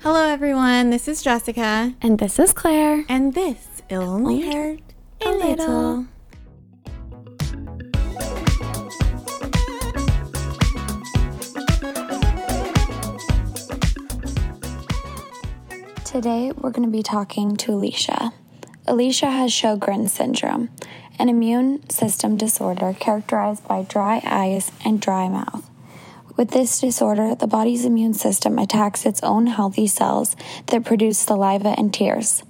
Hello, everyone. This is Jessica, And this is Claire. and this only hurt a little. Today we're going to be talking to Alicia. Alicia has Sjogren's syndrome, an immune system disorder characterized by dry eyes and dry mouth. With this disorder, the body's immune system attacks its own healthy cells that produce saliva and tears.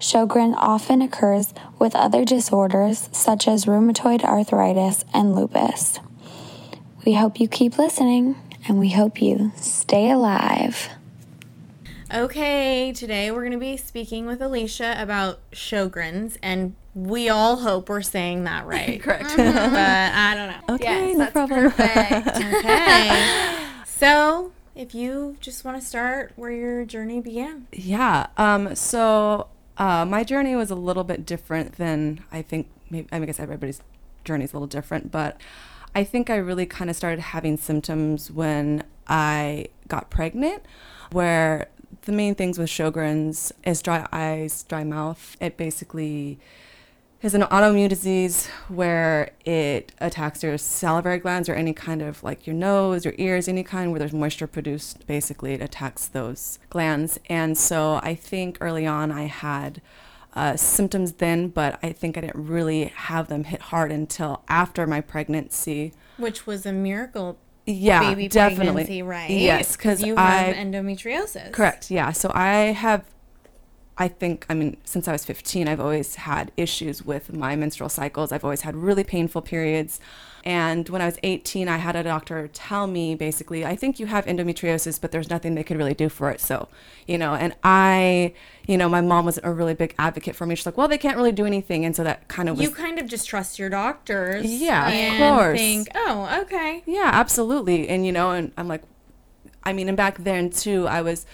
Sjogren often occurs with other disorders such as rheumatoid arthritis and lupus. We hope you keep listening and we hope you stay alive. Okay, today we're going to be speaking with Alicia about Sjogren's, and we all hope we're saying that right. Correct. but I don't know. Okay, Yes, no that's problem. Okay. so, if you just want to start where your journey began. yeah. Um. So, uh, my journey was a little bit different than I think. Maybe I, mean, I guess everybody's journey is a little different, but I think I really kind of started having symptoms when I got pregnant, where the main things with Sjogren's is dry eyes, dry mouth. It basically is an autoimmune disease where it attacks your salivary glands or any kind of like your nose, your ears, any kind where there's moisture produced. Basically, it attacks those glands. And so I think early on I had uh, symptoms then, but I think I didn't really have them hit hard until after my pregnancy. Which was a miracle Yeah, baby definitely. pregnancy, right? Yes, because you I have endometriosis. Correct. Yeah. So I have, I think, I mean, since I was 15, I've always had issues with my menstrual cycles. I've always had really painful periods. And when I was 18, I had a doctor tell me basically, I think you have endometriosis, but there's nothing they could really do for it. So, you know, and I, you know, my mom was a really big advocate for me. She's like, well, they can't really do anything. And so that kind of was. You kind of just trust your doctors. Yeah, of course. think, oh, okay. Yeah, absolutely. And you know, and I'm like, I mean, and back then too, I was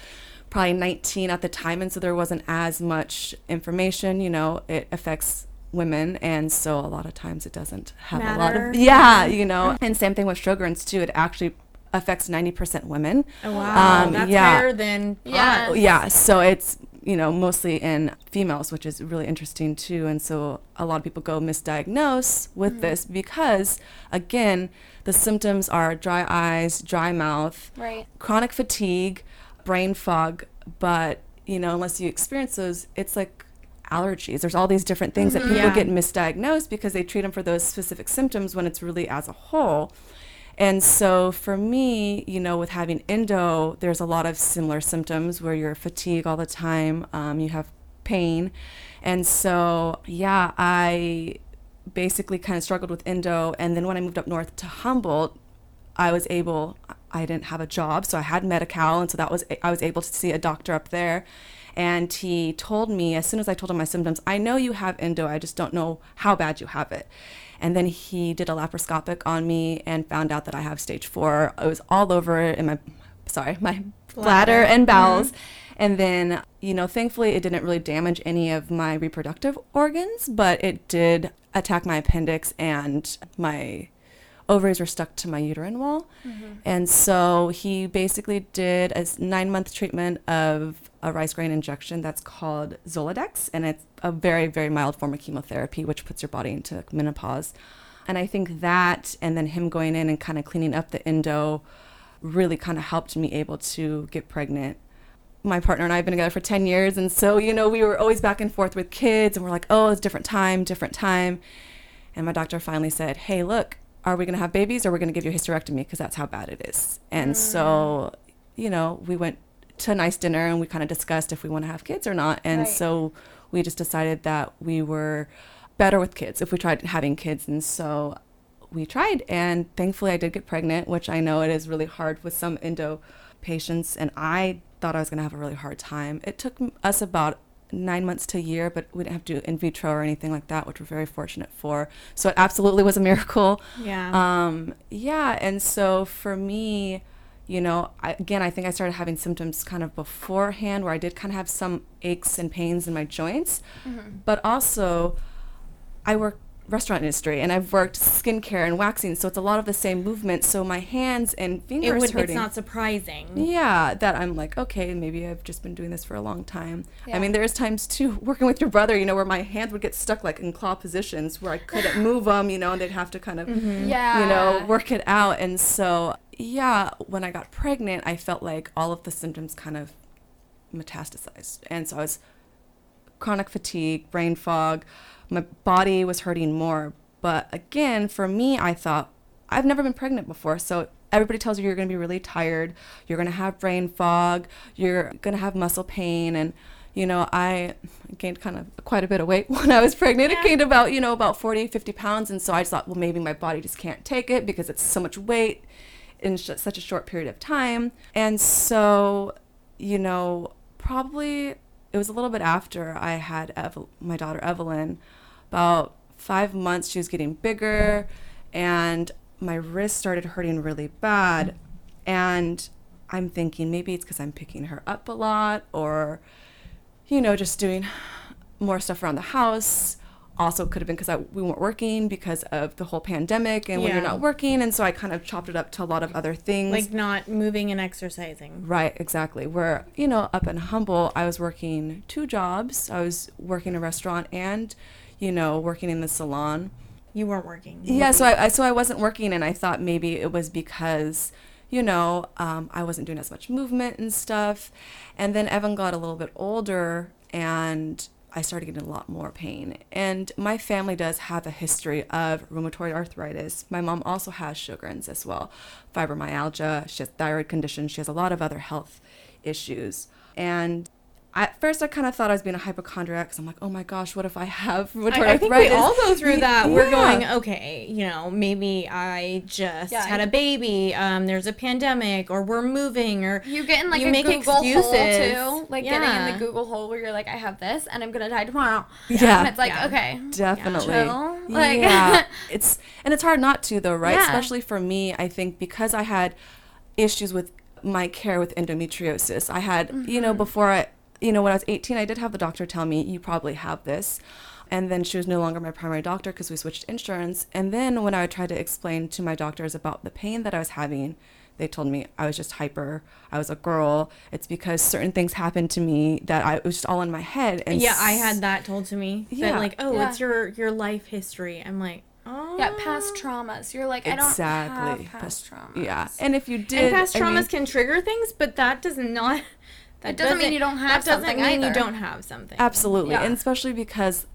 probably 19 at the time, and so there wasn't as much information. You know, it affects women, and so a lot of times it doesn't have a lot of yeah, you know. And same thing with Sjogren's too. It actually affects 90% women. Oh, wow. Um, That's yeah. higher than Yeah. us. Yeah, so it's you know mostly in females, which is really interesting too. And so a lot of people go misdiagnosed with this because again, the symptoms are dry eyes, dry mouth, Right. chronic fatigue, brain fog. But you know, unless you experience those, it's like allergies. There's all these different things that people Yeah. get misdiagnosed because they treat them for those specific symptoms when it's really as a whole. And so for me, you know, with having endo, there's a lot of similar symptoms where you're fatigue all the time, um, you have pain. And so, yeah, I basically kind of struggled with endo. And then when I moved up north to Humboldt, I was able, I didn't have a job, so I had Medi-Cal, and so that was, I was able to see a doctor up there. And he told me, as soon as I told him my symptoms, I know you have endo, I just don't know how bad you have it. And then he did a laparoscopic on me and found out that I have stage four. It was all over in my, sorry, my bladder and mm-hmm. bowels. And then, you know, thankfully it didn't really damage any of my reproductive organs, but it did attack my appendix and my ovaries were stuck to my uterine wall. Mm-hmm. And so he basically did a nine month treatment of a rice grain injection that's called Zoladex. And it's a very, very mild form of chemotherapy, which puts your body into menopause. And I think that, and then him going in and kind of cleaning up the endo, really kind of helped me able to get pregnant. My partner and I have been together for 10 years. And so, you know, we were always back and forth with kids, and we're like, oh, it's different time, different time. And my doctor finally said, hey, look, are we going to have babies or are we going to give you a hysterectomy? Because that's how bad it is. And mm. so, you know, we went to a nice dinner and we kind of discussed if we want to have kids or not. And Right. so we just decided that we were better with kids if we tried having kids. And so we tried. And thankfully, I did get pregnant, which I know it is really hard with some endo patients. And I thought I was going to have a really hard time. It took us about nine months to a year, but we didn't have to do in vitro or anything like that, which we're very fortunate for. So it absolutely was a miracle. Yeah. Um, yeah, and so for me, you know, I, again, I think I started having symptoms kind of beforehand where I did kind of have some aches and pains in my joints, but also I work restaurant industry and I've worked skincare and waxing, so it's a lot of the same movements. So my hands and fingers It would, hurting. it's not surprising. Yeah, that I'm like, okay, maybe I've just been doing this for a long time. Yeah. I mean, there's times too, working with your brother, you know, where my hands would get stuck like in claw positions where I couldn't move them, you know, and they'd have to kind of, mm-hmm. Yeah. you know, work it out. And so, yeah, when I got pregnant, I felt like all of the symptoms kind of metastasized. And so I was chronic fatigue, brain fog. My body was hurting more. But again, for me, I thought, I've never been pregnant before. So everybody tells you you're going to be really tired, you're going to have brain fog, you're going to have muscle pain. And, you know, I gained kind of quite a bit of weight when I was pregnant. Yeah. It gained about, you know, about 40, 50 pounds. And so I just thought, well, maybe my body just can't take it because it's so much weight in sh- such a short period of time. And so, you know, probably it was a little bit after I had Eve- my daughter Evelyn, about five months, she was getting bigger, and my wrist started hurting really bad. And I'm thinking maybe it's because I'm picking her up a lot, or, you know, just doing more stuff around the house. Also, could have been because we weren't working because of the whole pandemic, and when you're not working, and so I kind of chopped it up to a lot of other things. Like not moving and exercising. Right, exactly. Where, you know, up in Humboldt, I was working two jobs. I was working a restaurant and, you know, working in the salon. You weren't working. Yeah, so I, I so I wasn't working and I thought maybe it was because, you know, um, I wasn't doing as much movement and stuff. And then Evan got a little bit older and I started getting a lot more pain. And my family does have a history of rheumatoid arthritis. My mom also has Sjogren's as well, fibromyalgia. She has thyroid conditions. She has a lot of other health issues. And at first, I kind of thought I was being a hypochondriac because I'm like, oh my gosh, what if I have rheumatoid I, I think arthritis? we all go through that. We're going, okay, you know, maybe I just Yeah, had I- a baby. Um, there's a pandemic, or we're moving, or You get in like You a make Google hole excuses. too, like getting in the Google hole where you're like, I have this and I'm gonna die tomorrow. Yeah. and it's like, Yeah. okay, Definitely. chill. Like- yeah. It's and it's hard not to though, right? Yeah. Especially for me, I think because I had issues with my care with endometriosis. I had, you Mm-hmm. know, before I you know, when I was 18, I did have the doctor tell me you probably have this. And then she was no longer my primary doctor because we switched insurance. And then when I tried to explain to my doctors about the pain that I was having, they told me I was just hyper. I was a girl. It's because certain things happened to me that I it was just all in my head. And yeah, I had that told to me. Yeah. That like, oh, Yeah. it's your your life history. I'm like, oh, yeah, past oh. traumas. You're like, I don't Exactly. have past traumas. Yeah, and if you did, And past I traumas mean- can trigger things, but that does not. That It doesn't mean you don't have something. That doesn't something mean you don't have something. absolutely, Yeah. and especially because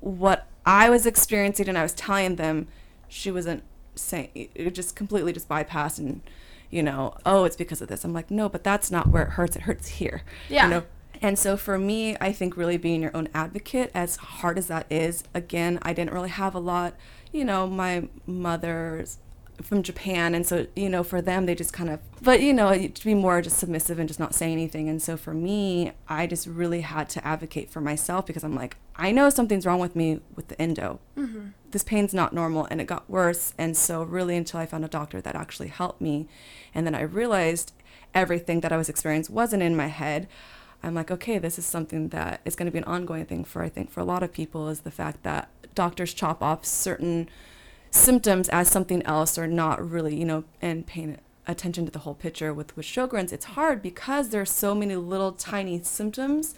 what I was experiencing and I was telling them, she wasn't saying it just completely just bypassed and you know, oh, it's because of this. I'm like, no, but that's not where it hurts. It hurts here. Yeah. You know. And so for me, I think really being your own advocate, as hard as that is, again, I didn't really have a lot. You know, my mother's from Japan, and so you know, for them, they just kind of, but you know, to be more just submissive and just not say anything. And so for me, I just really had to advocate for myself because I'm like, I know something's wrong with me with the endo. Mm-hmm. This pain's not normal, and it got worse. And so really, until I found a doctor that actually helped me, and then I realized everything that I was experiencing wasn't in my head. I'm like, okay, this is something that is going to be an ongoing thing for I think for a lot of people is the fact that doctors chop off certain symptoms as something else or not really, you know, and paying attention to the whole picture with with Sjogren's. It's hard because there's so many little tiny symptoms,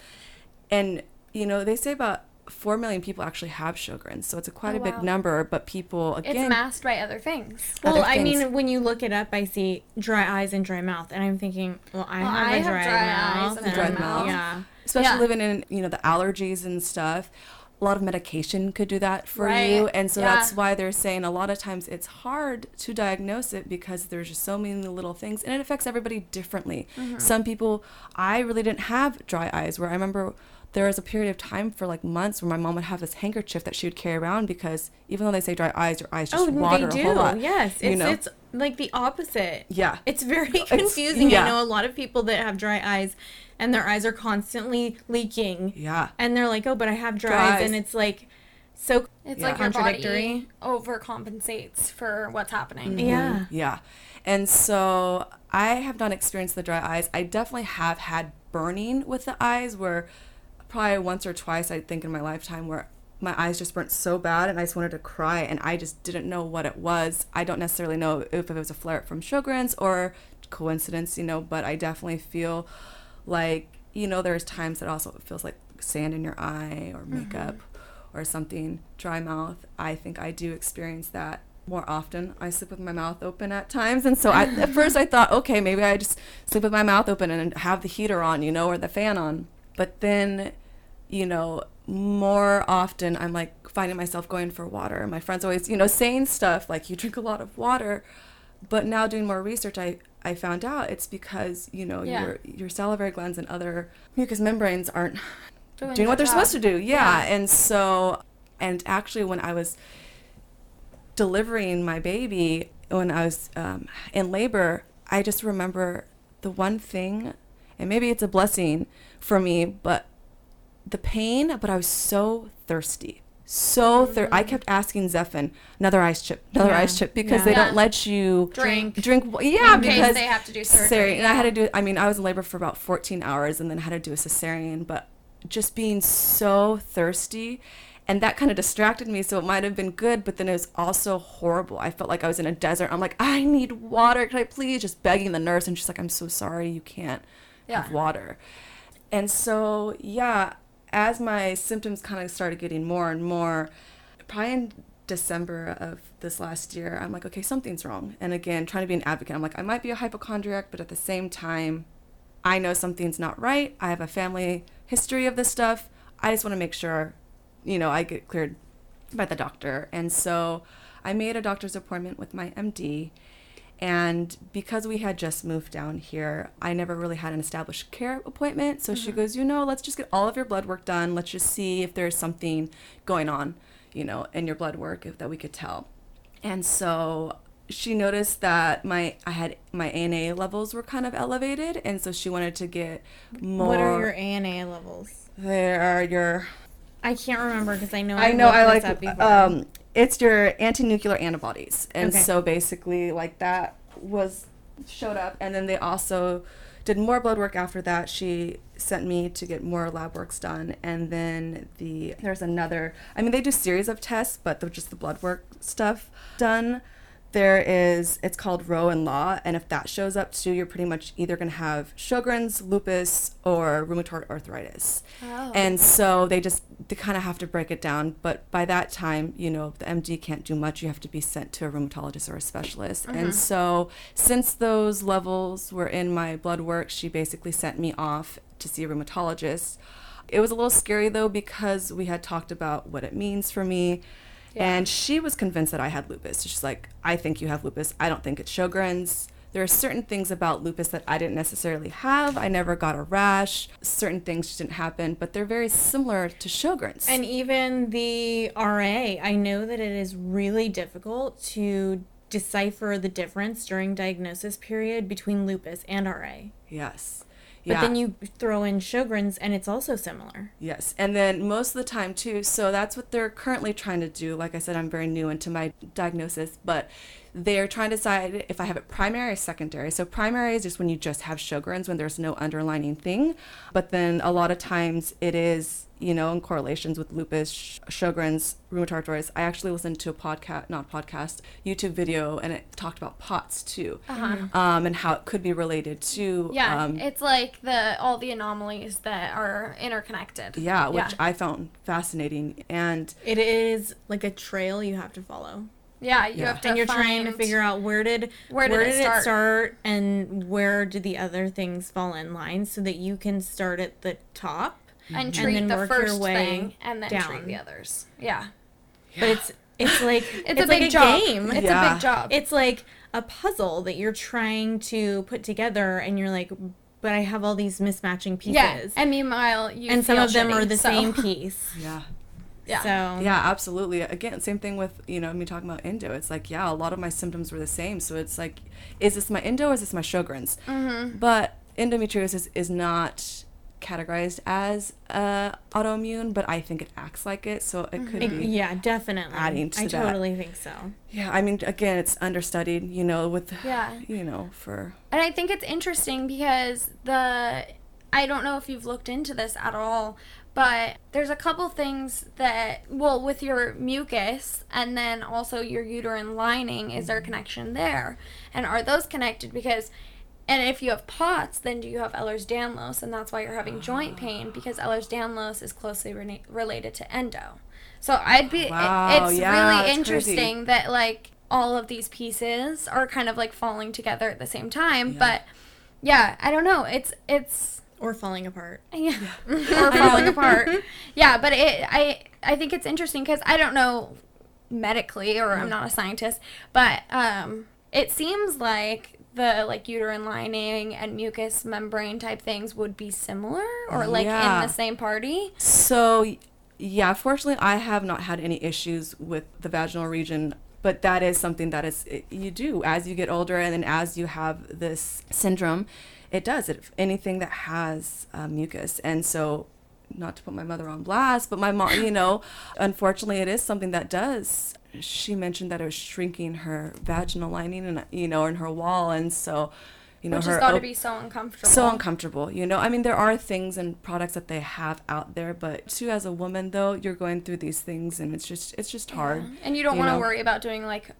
and you know they say about four million people actually have Sjogren's, so it's a quite Oh, a big number. But people again, It's masked by other things. Well, other I mean, when you look it up, I see dry eyes and dry mouth, and I'm thinking, well, I Well, have I a have dry, dry mouth. eyes and dry and- mouth. Yeah. especially Yeah. living in you know the allergies and stuff a lot of medication could do that for Right. you and so Yeah. that's why they're saying a lot of times it's hard to diagnose it because there's just so many little things and it affects everybody differently Mm-hmm. some people i really didn't have dry eyes where i remember there was a period of time for like months where my mom would have this handkerchief that she would carry around because even though they say dry eyes your eyes just Oh, water a whole lot Yes, it's you know it's like the opposite. yeah It's very confusing. yeah. I know a lot of people that have dry eyes, and their eyes are constantly leaking, yeah and they're like, "Oh, but I have dry, Dry eyes," eyes. and it's like so It's Yeah. like your Contradictory. body overcompensates for what's happening. Mm-hmm. yeah. Yeah. And so I have not experienced the dry eyes. I definitely have had burning with the eyes where probably once or twice I think in my lifetime where my eyes just burnt so bad and I just wanted to cry and I just didn't know what it was. I don't necessarily know if it was a flare up from Sjogren's or coincidence, you know, but I definitely feel like, you know, there's times that also it feels like sand in your eye or mm-hmm. makeup or something, dry mouth. I think I do experience that more often. I sleep with my mouth open at times. And so I, at first I thought, okay, maybe I just sleep with my mouth open and have the heater on, you know, or the fan on. But then, you know, more often I'm like finding myself going for water. My friends always, you know, saying stuff like you drink a lot of water. But now doing more research, I, I found out it's because, you know, Yeah. your your salivary glands and other mucous membranes aren't Doing doing what they're supposed to do. Yeah. Yeah. And so, and actually, when I was delivering my baby, when I was um, in labor, I just remember the one thing, and maybe it's a blessing for me, but the pain, but I was so thirsty. So thir- I mm. kept asking Zephan, another ice chip, another Yeah. ice chip, because Yeah. they Yeah. don't let you Drink. drink. Yeah, In because they have to do surgery. And I had to do. I mean, I was in labor for about 14 hours, and then had to do a cesarean. But just being so thirsty, and that kind of distracted me. So it might have been good, but then it was also horrible. I felt like I was in a desert. I'm like, I need water. Can I please? Just begging the nurse, and she's like, I'm so sorry, you can't have water. And so, yeah, as my symptoms kind of started getting more and more, probably in December of this last year, I'm like, okay, something's wrong. And again, trying to be an advocate, I'm like, I might be a hypochondriac, but at the same time, I know something's not right. I have a family history of this stuff. I just want to make sure, you know, I get cleared by the doctor. And so I made a doctor's appointment with my MD. And because we had just moved down here, I never really had an established care appointment. So she goes, you know, let's just get all of your blood work done. Let's just see if there's something going on, you know, in your blood work if, that we could tell. And so she noticed that my I had my ANA levels were kind of elevated, and so she wanted to get more. What are your ANA levels? There are your. I can't remember because I know I know I like up before. um it's your anti-nuclear antibodies. And Okay. so basically like that was showed up and then they also did more blood work after that. She sent me to get more lab works done and then the there's another I mean they do series of tests but the, just the blood work stuff done. There is it's called Ro and La and if that shows up too you're pretty much either going to have Sjogren's, lupus or rheumatoid arthritis. Oh. And so they just they kind of have to break it down. But by that time, you know, the MD can't do much. You have to be sent to a rheumatologist or a specialist. And mm-hmm. so since those levels were in my blood work, she basically sent me off to see a rheumatologist. It was a little scary though because we had talked about what it means for me. And she was convinced that I had lupus. She's like, I think you have lupus. I don't think it's Sjogren's. There are certain things about lupus that I didn't necessarily have. I never got a rash. Certain things just didn't happen, but they're very similar to Sjogren's. And even the RA, I know that it is really difficult to decipher the difference during diagnosis period between lupus and RA. yes. But yeah. then you throw in Sjogren's and it's also similar. Yes, and then most of the time too. So that's what they're currently trying to do. Like I said, I'm very new into my diagnosis, but they're trying to decide if I have it primary or secondary. So primary is just when you just have Sjogren's, when there's no underlining thing. But then a lot of times it is, you know, in correlations with lupus, Sh- Sjogren's, rheumatoid arthritis. I actually listened to a podcast, not podcast, YouTube video, and it talked about POTS too, um, and how it could be related to Uh-huh. Yeah, um, it's like the all the anomalies that are interconnected. yeah, which yeah. I found fascinating. And It is like a trail you have to follow. Yeah, you Yeah. have to. and you're trying to figure out where did Where did it start? start and where do the other things fall in line so that you can start at the top and treat then the work your first way thing and then treat the others. Yeah, but it's it's like it's, a like big job. game It's a big job. it's like a puzzle that you're trying to put together and you're like but i have all these mismatching pieces yeah, and meanwhile, you and some of them are the so- same piece yeah. Yeah. so Yeah, absolutely. Again, same thing with, you know, me talking about endo. It's like, yeah, a lot of my symptoms were the same. So it's like, is this my endo or is this my Sjogren's? Mm-hmm. But endometriosis is not categorized as uh, autoimmune, but I think it acts like it. So it could It- be. yeah definitely Adding to i that. totally think so Yeah, I mean, again, it's understudied, you know, with, Yeah. you know, for. And I think it's interesting because the I don't know if you've looked into this at all, But there's a couple things that, well, with your mucus and then also your uterine lining, is there a connection there? And are those connected? Because, and if you have POTS, then do you have Ehlers-Danlos? And that's why you're having joint ah. pain because Ehlers-Danlos is closely rena- related to endo. So I'd be, it- Wow, it's yeah, really it's crazy. interesting that like all of these pieces are kind of like falling together at the same time. But yeah, I don't know. It's, it's, Or falling apart. yeah, or falling apart. Yeah, but it I I think it's interesting because I don't know medically, or I'm not a scientist, but um, it seems like the like uterine lining and mucous membrane type things would be similar or like Yeah. in the same party. So, yeah, fortunately, I have not had any issues with the vaginal region, but that is something that is you do as you get older, and then as you have this syndrome, it does it anything that has uh, mucus, and so. Not to put my mother on blast, but my mom, you know, unfortunately, it is something that does. She mentioned that it was shrinking her vaginal lining and, you know, in her wall. And so, you know, Which her has got to be so uncomfortable. so uncomfortable you know i mean there are things and products that they have out there but too as a woman though you're going through these things and it's just it's just hard And you don't want to worry about doing like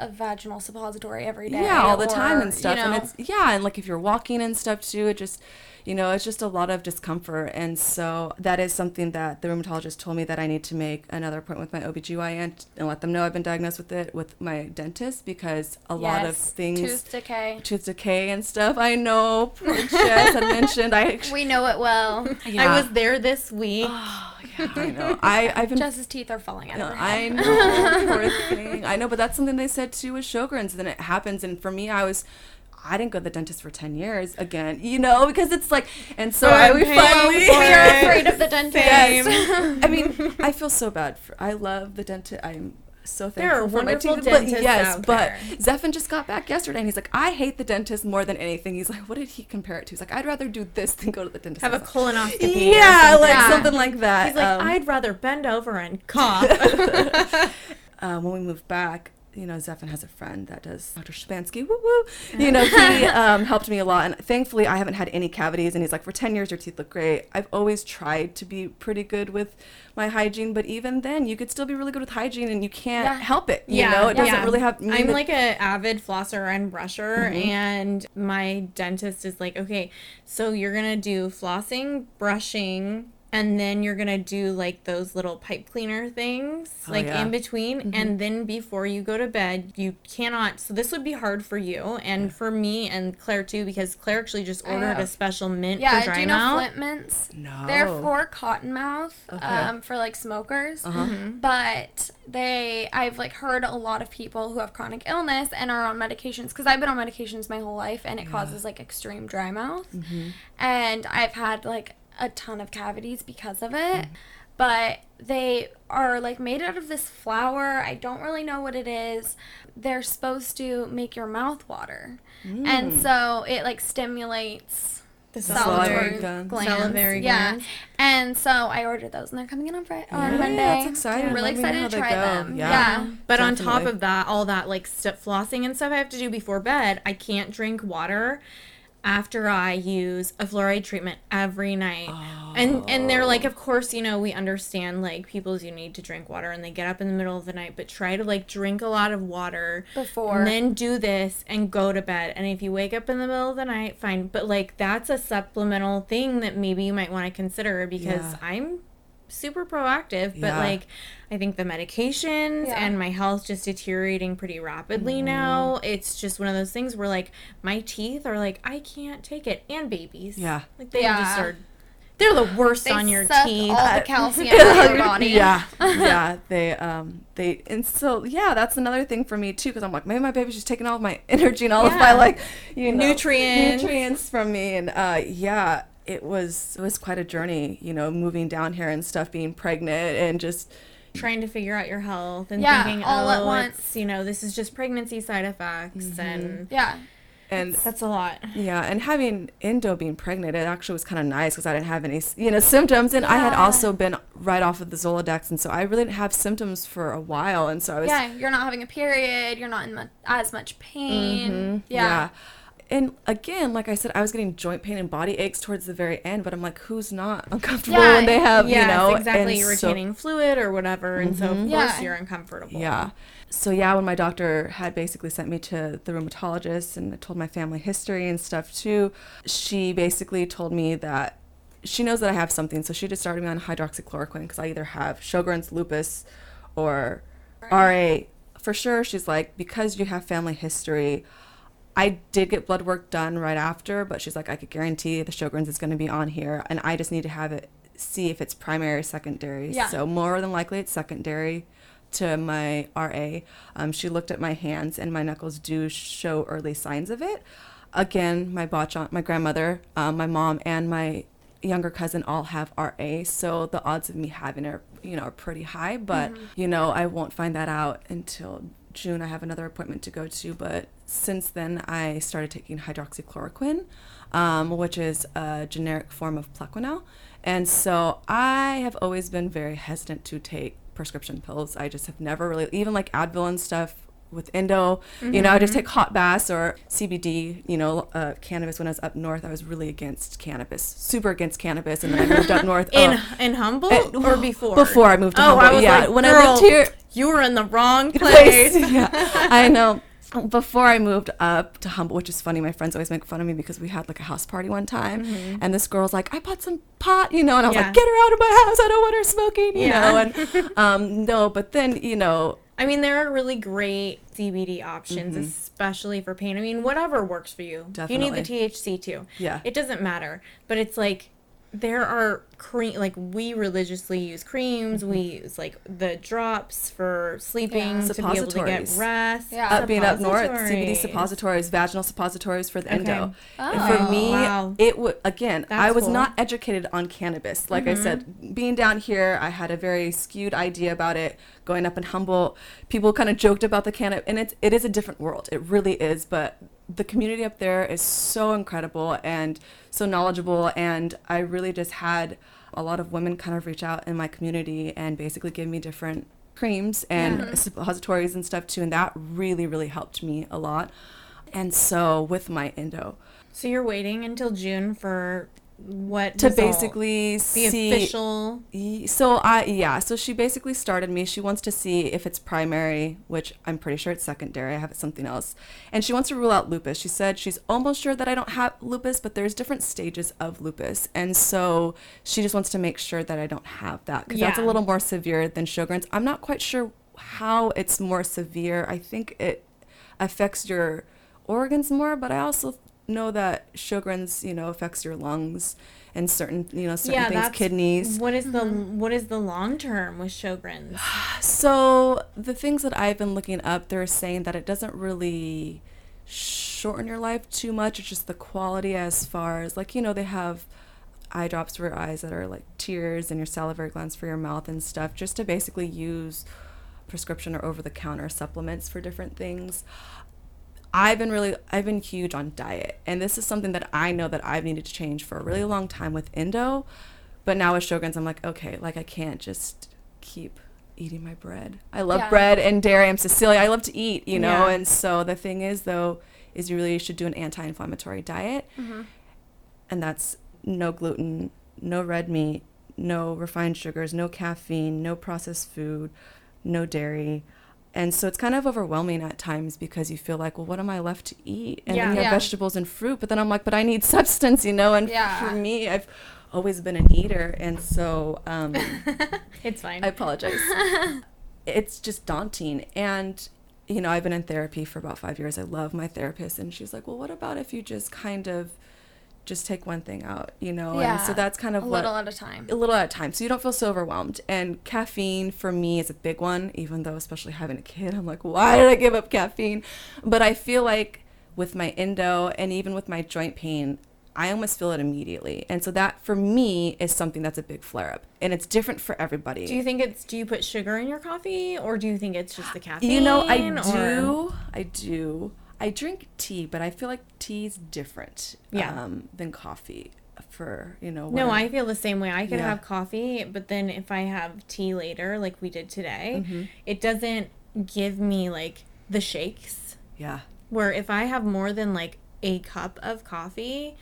a vaginal suppository every day. yeah all the time and stuff you know, and it's yeah and like if you're walking and stuff too it just you know it's just a lot of discomfort and so that is something that the rheumatologist told me that i need to make another appointment with my obgyn and let them know i've been diagnosed with it with my dentist because a lot of things tooth decay. tooth decay and stuff i know poor Jess had mentioned i We know it well. yeah. I was there this week. Oh, yeah, I know. I, I've been. Jess's teeth are falling out of her head. I know, poor thing. I know, but that's something they said too with Sjogren's. Then it happens, and for me, I was. I didn't go to the dentist for 10 years again, you know, because it's like, and so I I'm we paying finally. we are afraid of the dentist. Yes. I mean, I feel so bad for, I love the dentist. I'm so thankful There are for my wonderful teeth. But yes, but there. Just got back yesterday and he's like, I hate the dentist more than anything. He's like, what did he compare it to? He's like, I'd rather do this than go to the dentist. Have I a colonoscopy. yeah, something. like Yeah. something like that. He's like, Um, I'd rather bend over and cough. uh, when we moved back, you know, Zephin has a friend that does Dr. Shabansky, woo woo. You know, he um, helped me a lot. And thankfully, I haven't had any cavities. And he's like, for 10 years, your teeth look great. I've always tried to be pretty good with my hygiene, but even then, you could still be really good with hygiene and you can't Yeah. help it. You know, it doesn't really have. I'm like an avid flosser and brusher, Mm-hmm. and my dentist is like, okay, so you're gonna do flossing, brushing, and then you're gonna do like those little pipe cleaner things, Oh, like yeah. Mm-hmm. in between, and then before you go to bed, you cannot. So this would be hard for you and for me and Claire too, because Claire actually just ordered a special mint Yeah, for dry do you know mouth. Flint mints? No. They're for cottonmouth, Okay. um, for like smokers. Uh-huh. But they, I've like heard a lot of people who have chronic illness and are on medications because I've been on medications my whole life and it causes like extreme dry mouth. Mm-hmm. And I've had like a ton of cavities because of it. Mm. But they are like made out of this flour. I don't really know what it is. They're supposed to make your mouth water. Mm. And so it like stimulates The Salivary salivary glands. glands. Salivary yeah. glands. And so I ordered those, and they're coming in on Friday, on Yeah, Monday. that's exciting. Really Let me excited to try them. Yeah. Yeah. But on top of that, all that like stuff flossing and stuff I have to do before bed, I can't drink water after I use a fluoride treatment every night. And and they're like, of course, you know, we understand like people's you need to drink water and they get up in the middle of the night, but try to like drink a lot of water Before. and then do this and go to bed. And if you wake up in the middle of the night, fine. But like that's a supplemental thing that maybe you might want to consider because Yeah. I'm super proactive, but Yeah. like I think the medications Yeah. and my health just deteriorating pretty rapidly Mm-hmm. now. It's just one of those things where like my teeth are like I can't take it, and babies. Yeah. like they just are. They're the worst They on your teeth. all the calcium of your body. Yeah, yeah. They um they and so yeah, that's another thing for me too because I'm like maybe my baby's just taking all of my energy and all of my like you know Nutrients. nutrients from me and uh yeah it was it was quite a journey you know moving down here and stuff being pregnant and just trying to figure out your health and Yeah, thinking, all oh, at once. you know, this is just pregnancy side effects, Mm-hmm. and Yeah. and that's a lot. Yeah, and having endo being pregnant, it actually was kind of nice because I didn't have any, you know, symptoms, and I had also been right off of the Zoladex, and so I really didn't have symptoms for a while, and so I was, Yeah. You're not having a period. You're not in mu- as much pain. Mhm, Yeah. And again, like I said, I was getting joint pain and body aches towards the very end, but I'm like, who's not uncomfortable Yeah, when they have, yes, you know, exactly. and You're so- retaining fluid or whatever, and so of mm-hmm. Yeah. course you're uncomfortable. Yeah. So yeah, when my doctor had basically sent me to the rheumatologist and I told my family history and stuff too, she basically told me that she knows that I have something, so she just started me on hydroxychloroquine because I either have Sjogren's, lupus, or RA. For sure, she's like because you have family history. I did get blood work done right after, but she's like, I could guarantee the Sjogren's is going to be on here, and I just need to have it see if it's primary or secondary. Yeah. So more than likely, it's secondary to my RA. Um, she looked at my hands, and my knuckles do show early signs of it. Again, my bachan my grandmother, um, my mom, and my younger cousin all have RA, so the odds of me having it, you know, are pretty high. But you know, I won't find that out until June. I have another appointment to go to, but since then I started taking hydroxychloroquine, um, which is a generic form of Plaquenil. and so I have always been very hesitant to take prescription pills. I just have never really, even like Advil and stuff with endo, you know, I just take hot baths or CBD, you know, uh, cannabis. When I was up north, I was really against cannabis, super against cannabis, and then I moved up north. In oh, in Humboldt Eh, or before? Before I moved to oh, Humboldt, I was yeah. like, when I lived here, you were in the wrong place. place. yeah, I know. Before I moved up to Humboldt, which is funny, my friends always make fun of me because we had like a house party one time, and this girl's like, "I bought some pot," you know, and I was Mm-hmm. Yeah. like, "Get her out of my house! I don't want her smoking," you Yeah. know. And um, no, but then you know, I mean, there are really great CBD options, Mm-hmm. especially for pain. I mean, whatever works for you. You need the THC too. Yeah. It doesn't matter. But it's like there are cream like we religiously use creams. We mm-hmm. use like the drops for sleeping Yeah. to be able to get Suppositories. rest. Yeah. up being up north, CBD Suppositories. suppositories, vaginal suppositories for the endo. And Oh. for me, Wow. it would again. I was cool. not educated on cannabis. Like I mm-hmm. said, being down here, I had a very skewed idea about it. Going up in Humboldt, people kind of joked about the cannabis, and it's it is a different world. It really is, but. The community up there is so incredible and so knowledgeable, and I really just had a lot of women kind of reach out in my community and basically give me different creams and mm-hmm. suppositories and stuff too, and that really, really helped me a lot. And so with my endo, So you're waiting until June for what to basically the see official So I yeah, so she basically started me. She wants to see if it's primary, which I'm pretty sure it's secondary. I have something else. And she wants to rule out lupus. She said she's almost sure that I don't have lupus, but there's different stages of lupus. And so she just wants to make sure that I don't have that cuz that's a little more severe than Sjogren's. I'm not quite sure how it's more severe. I think it affects your organs more, but I also know that Sjogren's, you know, affects your lungs and certain, you know, certain yeah, things, kidneys. What is the mm-hmm. what is the long term with Sjogren's? So the things that I've been looking up, they're saying that it doesn't really shorten your life too much. It's just the quality as far as like you know they have eye drops for your eyes that are like tears and your salivary glands for your mouth and stuff, just to basically use prescription or over the counter supplements for different things. I've been really I've been huge on diet and this is something that I know that I've needed to change for a really long time with endo. but now with Sjogren's, I'm like okay like I can't just keep eating my bread. I love Yeah. bread and dairy. I'm Cecilia. I love to eat, you know. Yeah. And so the thing is though is you really should do an anti-inflammatory diet. Mm-hmm. And that's no gluten, no red meat, no refined sugars, no caffeine, no processed food, no dairy. And so it's kind of overwhelming at times because you feel like, well, what am I left to eat? And then you have Yeah. vegetables and fruit, but then I'm like, but I need substance, you know? And Yeah. for me, I've always been an eater. And so um, It's fine. I apologize. it's just daunting. And, you know, I've been in therapy for about five years. I love my therapist. And she's like, well, what about if you just kind of just take one thing out, you know? And so that's kind of a what little at a time. a little at a time. So you don't feel so overwhelmed. And caffeine for me is a big one even though especially having a kid i'm like why did i give up caffeine? But i feel like with my endo and even with my joint pain i almost feel it immediately. And so that for me is something that's a big flare up. And it's different for everybody. Do you think it's do you put sugar in your coffee or do you think it's just the caffeine? you know i or- do. i do i drink tea but i feel like tea's different Yeah. um, than coffee for you know No, I feel the same way. I could Yeah. have coffee, but then if I have tea later, like we did today, Mm-hmm. it doesn't give me like the shakes. yeah Where if I have more than like a cup of coffee,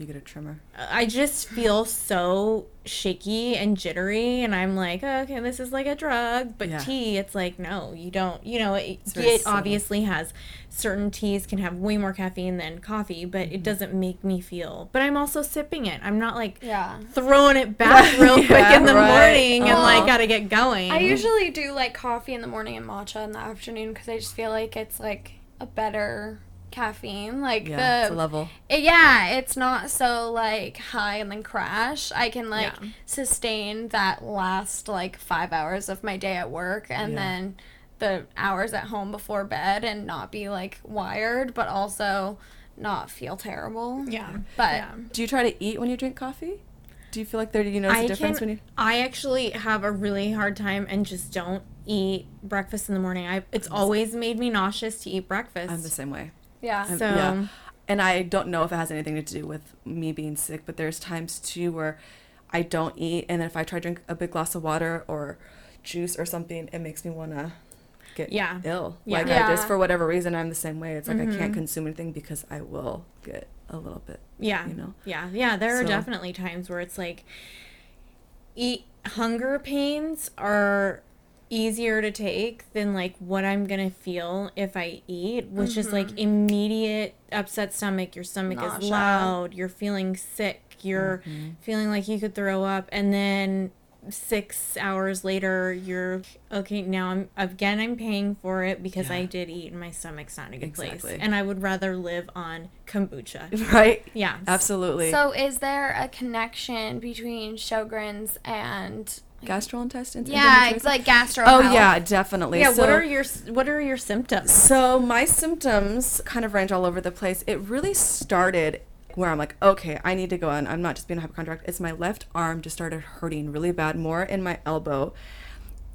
You get a tremor. I just feel so shaky and jittery, and I'm like, oh, okay, this is like a drug. But Yeah. tea, it's like, no, you don't. You know, it, it obviously has certain teas can have way more caffeine than coffee, but Mm-hmm. it doesn't make me feel. But I'm also sipping it. I'm not like Yeah. throwing it back real quick Yeah, in the right. morning and like gotta get going. I usually do like coffee in the morning and matcha in the afternoon because I just feel like it's like a better caffeine. Like Yeah, it's the a level. it- yeah, it's not so like high and then crash. I can like Yeah. sustain that last like five hours of my day at work and Yeah. then the hours at home before bed and not be like wired, but also not feel terrible. yeah, But yeah. Do you try to eat when you drink coffee? Do you feel like there do you notice I a difference can. when you? I actually have a really hard time and just don't eat breakfast in the morning. I it's always made me nauseous to eat breakfast. I'm the same way. Yeah. I'm- So yeah. And I don't know if it has anything to do with me being sick, but there's times too where I don't eat, and then if I try to drink a big glass of water or juice or something, it makes me want to get Yeah. ill. Yeah. Like I just for whatever reason I'm the same way. It's like I Mm-hmm. can't consume anything because I will get a little bit. Yeah. you know? Yeah. Yeah. There are So- definitely times where it's like eat hunger pains are easier to take than like what I'm gonna feel if I eat, which is like mm-hmm. immediate upset stomach, your stomach Nausea. is loud, you're feeling sick, you're mm-hmm. feeling like you could throw up, and then six hours later you're okay now i'm again i'm paying for it because i did eat and my stomach's not in a good place. And i would rather live on kombucha. Right? yeah. Absolutely. So is there a connection between Sjogren's and Gastrointestines. yeah, it's like gastro. Oh health? yeah, definitely. Yeah, So- what are your what are your symptoms? So my symptoms kind of range all over the place. It really started where I'm like, okay, I need to go in. I'm not just being a hypochondriac. It's my left arm just started hurting really bad, more in my elbow.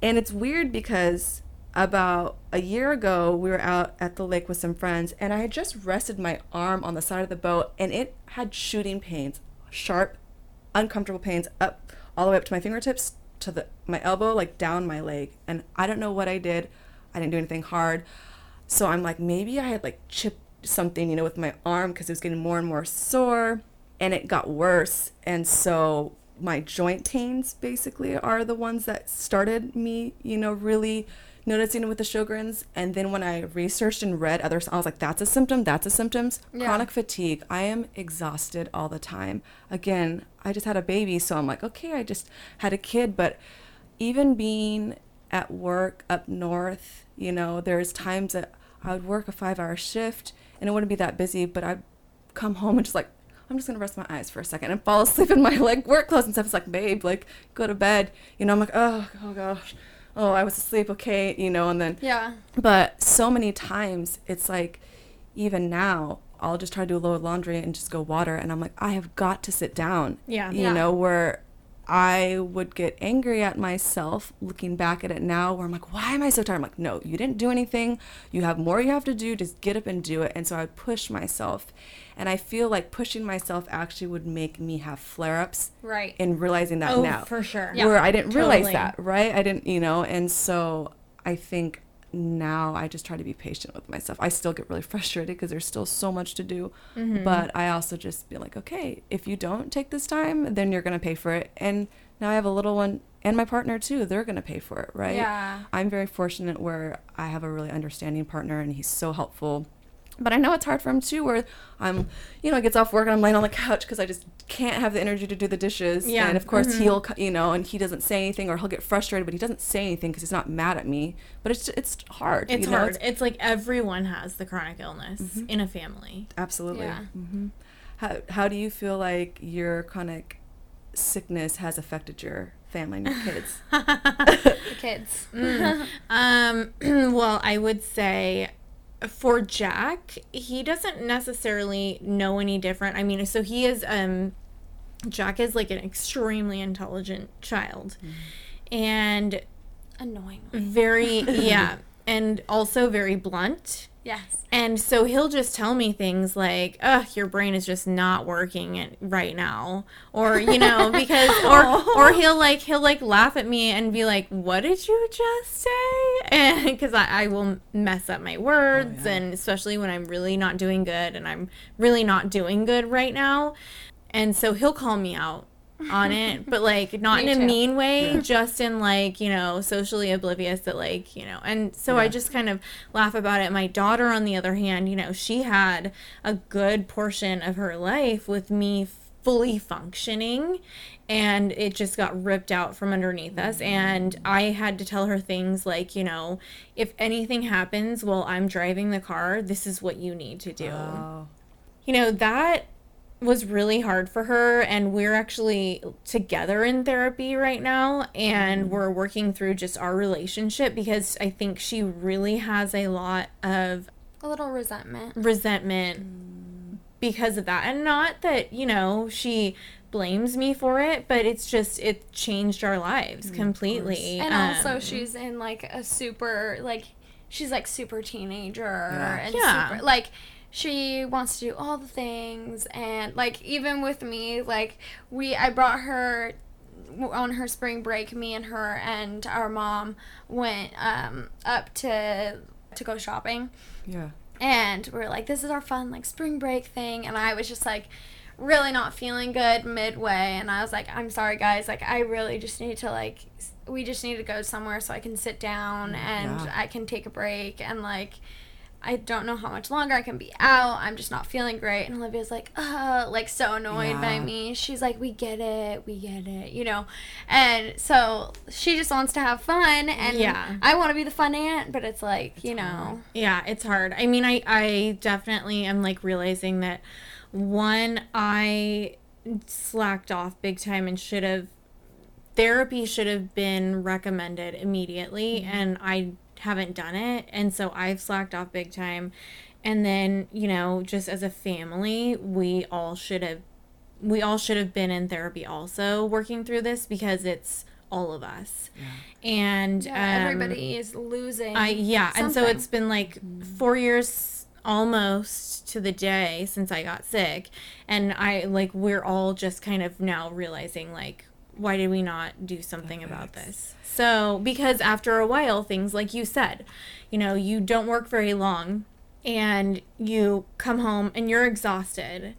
And it's weird because about a year ago, we were out at the lake with some friends, and I had just rested my arm on the side of the boat, and it had shooting pains, sharp, uncomfortable pains up all the way up to my fingertips to the my elbow, like down my leg. And I don't know what I did. I didn't do anything hard. So I'm like, maybe I had like chipped something, you know, with my arm because it was getting more and more sore and it got worse. And so my joint pains basically are the ones that started me, you know, really noticing it with the Sjogren's. And then when I researched and read others, I was like, that's a symptom, that's a symptoms. Yeah. Chronic fatigue. I am exhausted all the time. Again, I just had a baby, so I'm like, okay, I just had a kid, but even being at work up north, you know, there's times that I would work a five hour shift and it wouldn't be that busy, but I'd come home and just like, I'm just gonna rest my eyes for a second and fall asleep in my like work clothes and stuff. It's like, babe, like go to bed. You know, I'm like, oh, oh gosh, oh, I was asleep, okay, you know, and then Yeah. but so many times it's like even now I'll just try to do a load of laundry and just go water and I'm like I have got to sit down. Yeah. You Yeah. know where I would get angry at myself looking back at it now where I'm like why am I so tired? I'm like no, you didn't do anything. You have more you have to do. Just get up and do it. And so I would push myself. And I feel like pushing myself actually would make me have flare-ups Right. in realizing that Oh, now for sure. where I didn't realize that, right? I didn't, you know, and so I think now I just try to be patient with myself. I still get really frustrated because there's still so much to do, Mm-hmm. but I also just be like, okay, if you don't take this time, then you're gonna pay for it. And now I have a little one and my partner too. They're gonna pay for it, right? Yeah. I'm very fortunate where I have a really understanding partner and he's so helpful. But I know it's hard for him too, where I'm, you know, he gets off work and I'm laying on the couch because I just can't have the energy to do the dishes. Yeah. And of course he'll, you know, and he doesn't say anything or he'll get frustrated, but he doesn't say anything because he's not mad at me. But it's it's hard. It's you know? hard. It's, like everyone has the chronic illness Mm-hmm. in a family. absolutely. Yeah. hmm How how do you feel like your chronic sickness has affected your family and your kids? The kids. Um, well, I would say for Jack, he doesn't necessarily know any different. I mean, so he is um Jack is like an extremely intelligent child. And Annoying. very yeah, and also very blunt Yes. And so he'll just tell me things like, "Ugh, your brain is just not working right now," or you know, because or oh. or he'll like he'll like laugh at me and be like, "What did you just say?" And because I, I will mess up my words, oh, yeah. and especially when I'm really not doing good, and I'm really not doing good right now, and so he'll call me out on it, but like not Me in a too. mean way, just in like, you know, socially oblivious that like, you know, and so I just kind of laugh about it. My daughter, on the other hand, you know, she had a good portion of her life with me fully functioning and it just got ripped out from underneath us. Mm. And i had to tell her things like you know if anything happens while i'm driving the car this is what you need to do. Oh, you know that was really hard for her and we're actually together in therapy right now and mm-hmm. we're working through just our relationship because i think she really has a lot of A little resentment. resentment mm. because of that and not that you know she blames me for it but it's just it changed our lives mm, completely And Um, also, she's in like a super like she's like super teenager Yeah. and Yeah. super like she wants to do all the things and like even with me like we I brought her on her spring break me and her and our mom went um up to to go shopping yeah. and we are like this is our fun like spring break thing and i was just like really not feeling good midway and i was like i'm sorry guys like i really just need to like we just need to go somewhere so i can sit down and Yeah. i can take a break and like I don't know how much longer I can be out. I'm just not feeling great. And Olivia's like, uh, like so annoyed by me. She's like, we get it, we get it, you know. And so she just wants to have fun, and Yeah. I want to be the fun aunt, but it's like, you know, Yeah, it's hard. I mean, I I definitely am like realizing that one I slacked off big time and should have therapy should have been recommended immediately and I haven't done it and so I've slacked off big time. And then, you know, just as a family, we all should have we all should have been in therapy also working through this because it's all of us. And yeah, um, everybody is losing. I yeah, and so it's been like four years almost to the day since I got sick, and I like we're all just kind of now realizing like why did we not do something about this? So because after a while, things like you said, you know, you don't work very long, and you come home and you're exhausted,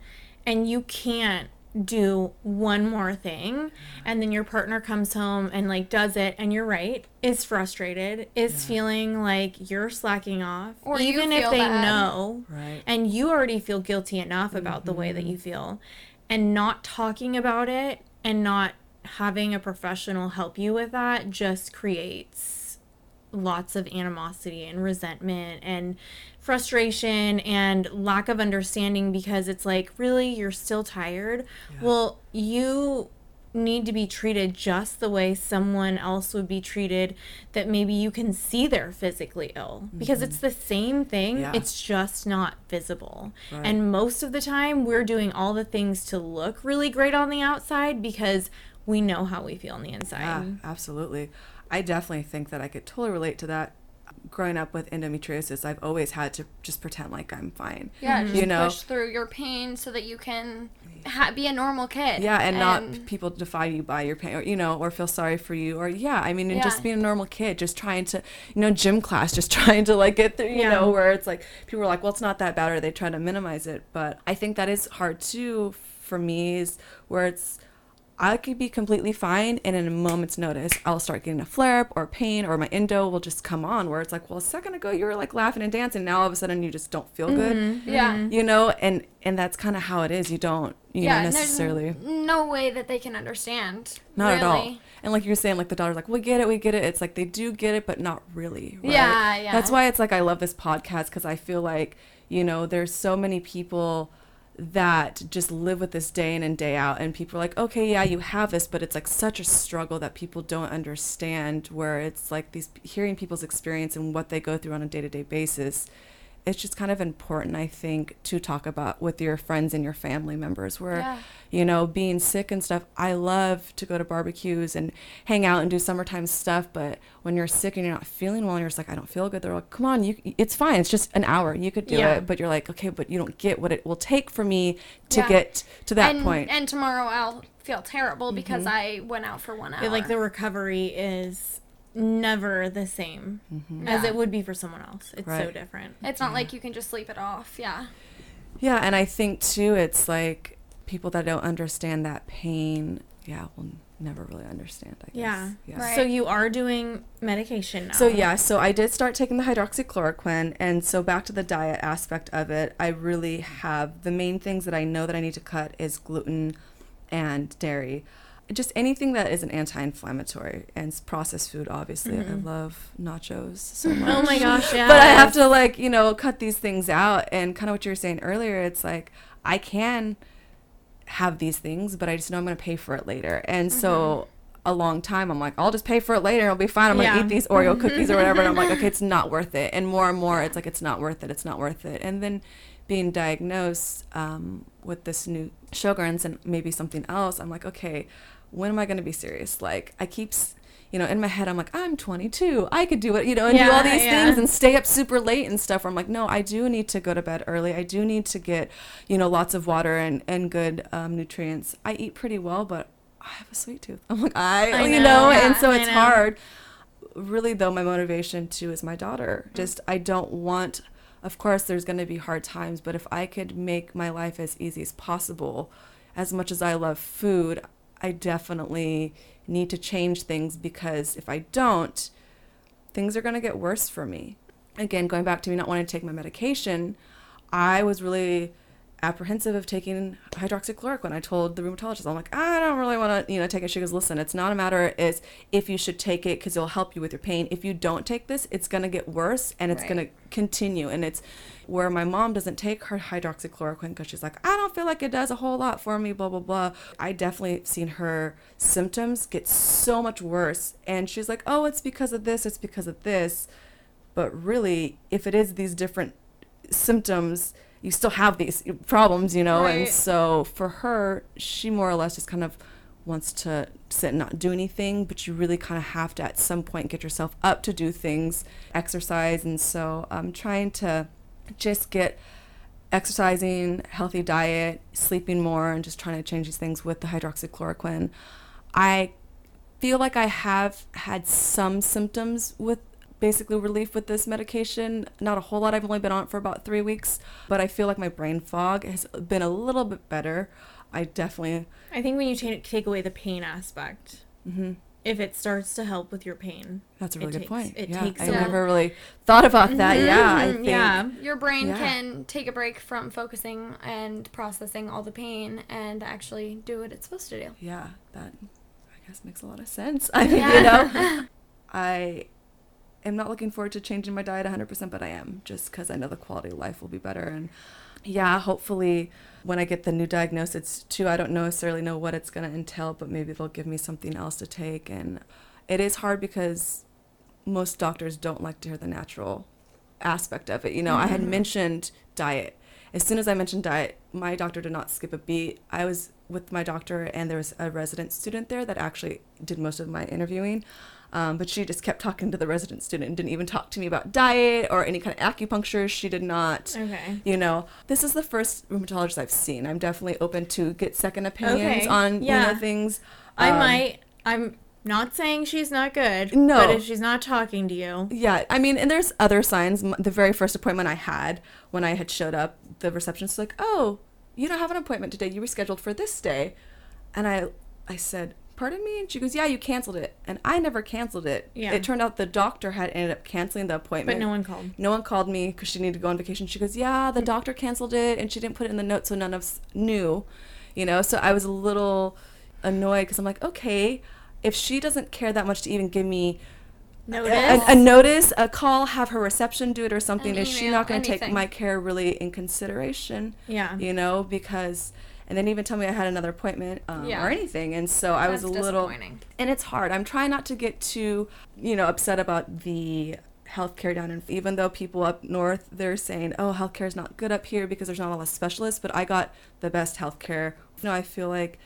and you can't do one more thing mm-hmm. and then your partner comes home and like does it and you're right is frustrated is feeling like you're slacking off Or even if they bad. know Right. and you already feel guilty enough about the way that mm-hmm. you feel and not talking about it and not having a professional help you with that just creates lots of animosity and resentment and frustration and lack of understanding because it's like really? You're still tired? Well you need to be treated just the way someone else would be treated that maybe you can see they're physically ill. Because it's mm-hmm. the same thing Yeah. it's just not visible. Right. and most of the time we're doing all the things to look really great on the outside because we know how we feel on the inside Yeah, absolutely. I definitely think that I could totally relate to that. Growing up with endometriosis, I've always had to just pretend like I'm fine. yeah, mm-hmm. just You know? push through your pain so that you can ha- be a normal kid. Yeah, and, not people defy you by your pain, or you know, or feel sorry for you, or yeah, I mean, and just Yeah. being a normal kid, just trying to, you know, gym class, just trying to like get through, you Yeah. know, where it's like people are like, well, it's not that bad, or they try to minimize it, but I think that is hard too for me, is where it's. I could be completely fine, and in a moment's notice, I'll start getting a flare up or pain, or my endo will just come on. Where it's like, well, a second ago you were like laughing and dancing, now all of a sudden you just don't feel good, mm-hmm. Mm-hmm. Yeah. you know, and and that's kind of how it is. You don't, you yeah, know, necessarily. No way that they can understand. Not at all. And like you're saying, like the daughter's like, we get it, we get it. It's like they do get it, but not really. Right? Yeah, yeah. That's why it's like I love this podcast because I feel like, you know, there's so many people that just live with this day in and day out. And people are like, okay, yeah, you have this, but it's like such a struggle that people don't understand where it's like these hearing people's experience and what they go through on a day to day basis it's just kind of important, I think, to talk about with your friends and your family members. Where, Yeah. you know, being sick and stuff, I love to go to barbecues and hang out and do summertime stuff. But when you're sick and you're not feeling well, and you're just like, I don't feel good. They're like, Come on, you, it's fine. It's just an hour. You could do Yeah. it. But you're like, okay, but you don't get what it will take for me to Yeah. get to that and, point. And tomorrow I'll feel terrible because Mm-hmm. I went out for one hour. Feel like the recovery is never the same mm-hmm. as Yeah. it would be for someone else. It's so different. it's not like you can just sleep it off. Yeah. Yeah, and I think too, it's like people that don't understand that pain, yeah, will never really understand. I guess. Yeah. Right. So you are doing medication now. So yeah, so I did start taking the hydroxychloroquine, and so back to the diet aspect of it, I really have the main things that I know that I need to cut is gluten and dairy. Just anything that is an anti-inflammatory and processed food. Obviously, I mm-hmm. love nachos so oh much. Oh my gosh, yeah. but I have to like you know cut these things out. And kind of what you were saying earlier it's like I can have these things but I just know I'm going to pay for it later. And so mm-hmm. a long time I'm like I'll just pay for it later. It'll be fine. I'm going to eat these Oreo mm-hmm. cookies or whatever. And I'm like okay it's not worth it. And more and more it's like it's not worth it. It's not worth it. And then being diagnosed um, with this new Sjogren's and maybe something else I'm like okay when am I going to be serious like I keep you know, in my head, I'm like, I'm 22. I could do it, you know, and do all these yeah. things and stay up super late and stuff. Where I'm like, no, I do need to go to bed early. I do need to get, you know, lots of water and and good um, nutrients. I eat pretty well, but I have a sweet tooth. I'm like, I, I you know, know, and so it's hard. Really, though, my motivation too is my daughter. Just I don't want. Of course, there's going to be hard times, but if I could make my life as easy as possible, as much as I love food, I definitely need to change things because if I don't, things are going to get worse for me. Again, going back to me not wanting to take my medication, I was really apprehensive of taking hydroxychloroquine. I told the rheumatologist, I'm like, I don't really want to, you know, take it. She goes, listen, it's not a matter is if you should take it because it'll help you with your pain. If you don't take this, it's going to get worse and it's going to continue. And it's where my mom doesn't take her hydroxychloroquine because she's like, I don't feel like it does a whole lot for me, blah, blah, blah. I definitely seen her symptoms get so much worse. And she's like, oh, it's because of this, it's because of this. But really, if it is these different symptoms, you still have these problems, you know? Right. And so for her, she more or less just kind of wants to sit and not do anything, but you really kind of have to at some point get yourself up to do things, exercise. And so I'm trying to just get exercising, healthy diet, sleeping more, and just trying to change these things with the hydroxychloroquine. I feel like I have had some symptoms with basically relief with this medication. Not a whole lot. I've only been on it for about three weeks, but I feel like my brain fog has been a little bit better. I definitely, I think when you take take away the pain aspect, mm-hmm. If it starts to help with your pain, that's a really It good takes- point. it yeah, takes I a- never really thought about that. Mm-hmm. Yeah, I mm-hmm. think. yeah, Your brain Yeah. can take a break from focusing and processing all the pain and actually do what it's supposed to do. Yeah, that I guess makes a lot of sense. I mean, Yeah. you know, I am not looking forward to changing my diet 100%, but I am just because I know the quality of life will be better. And yeah, hopefully when I get the new diagnosis too, I don't necessarily know what it's going to entail, but maybe they'll give me something else to take. And it is hard because most doctors don't like to hear the natural aspect of it. You know, I had mm-hmm. mentioned diet. As soon as I mentioned diet, my doctor did not skip a beat. I was with my doctor, and there was a resident student there that actually did most of my interviewing. Um, but she just kept talking to the resident student and didn't even talk to me about diet or any kind of acupuncture. She did not. Okay. You know, this is the first rheumatologist I've seen. I'm definitely open to get second opinions Okay, on yeah. you know things. I Um, might. I'm not saying she's not good. No. But if she's not talking to you, Yeah, I mean, and there's other signs. The very first appointment I had, when I had showed up, the receptionist was like, "Oh, you don't have an appointment today. You were scheduled for this day," and I, I said, "Pardon me," and she goes, "Yeah, you canceled it," and I never canceled it. Yeah. It turned out the doctor had ended up canceling the appointment. but no one called. No one called me because she needed to go on vacation. She goes, "Yeah, the hmm. doctor canceled it, and she didn't put it in the notes, so none of us knew." You know, so I was a little annoyed because I'm like, okay, if she doesn't care that much to even give me Notice. a, a notice, a call, have her reception do it or something. An Is she not going to take my care really in consideration? Yeah. You know, because and then even tell me I had another appointment um, Yeah. or anything, and so I was a little. disappointing. And it's hard. I'm trying not to get too, you know, upset about the healthcare down in even though people up north they're saying oh healthcare is not good up here because there's not a lot of specialists but i got the best healthcare you know i feel like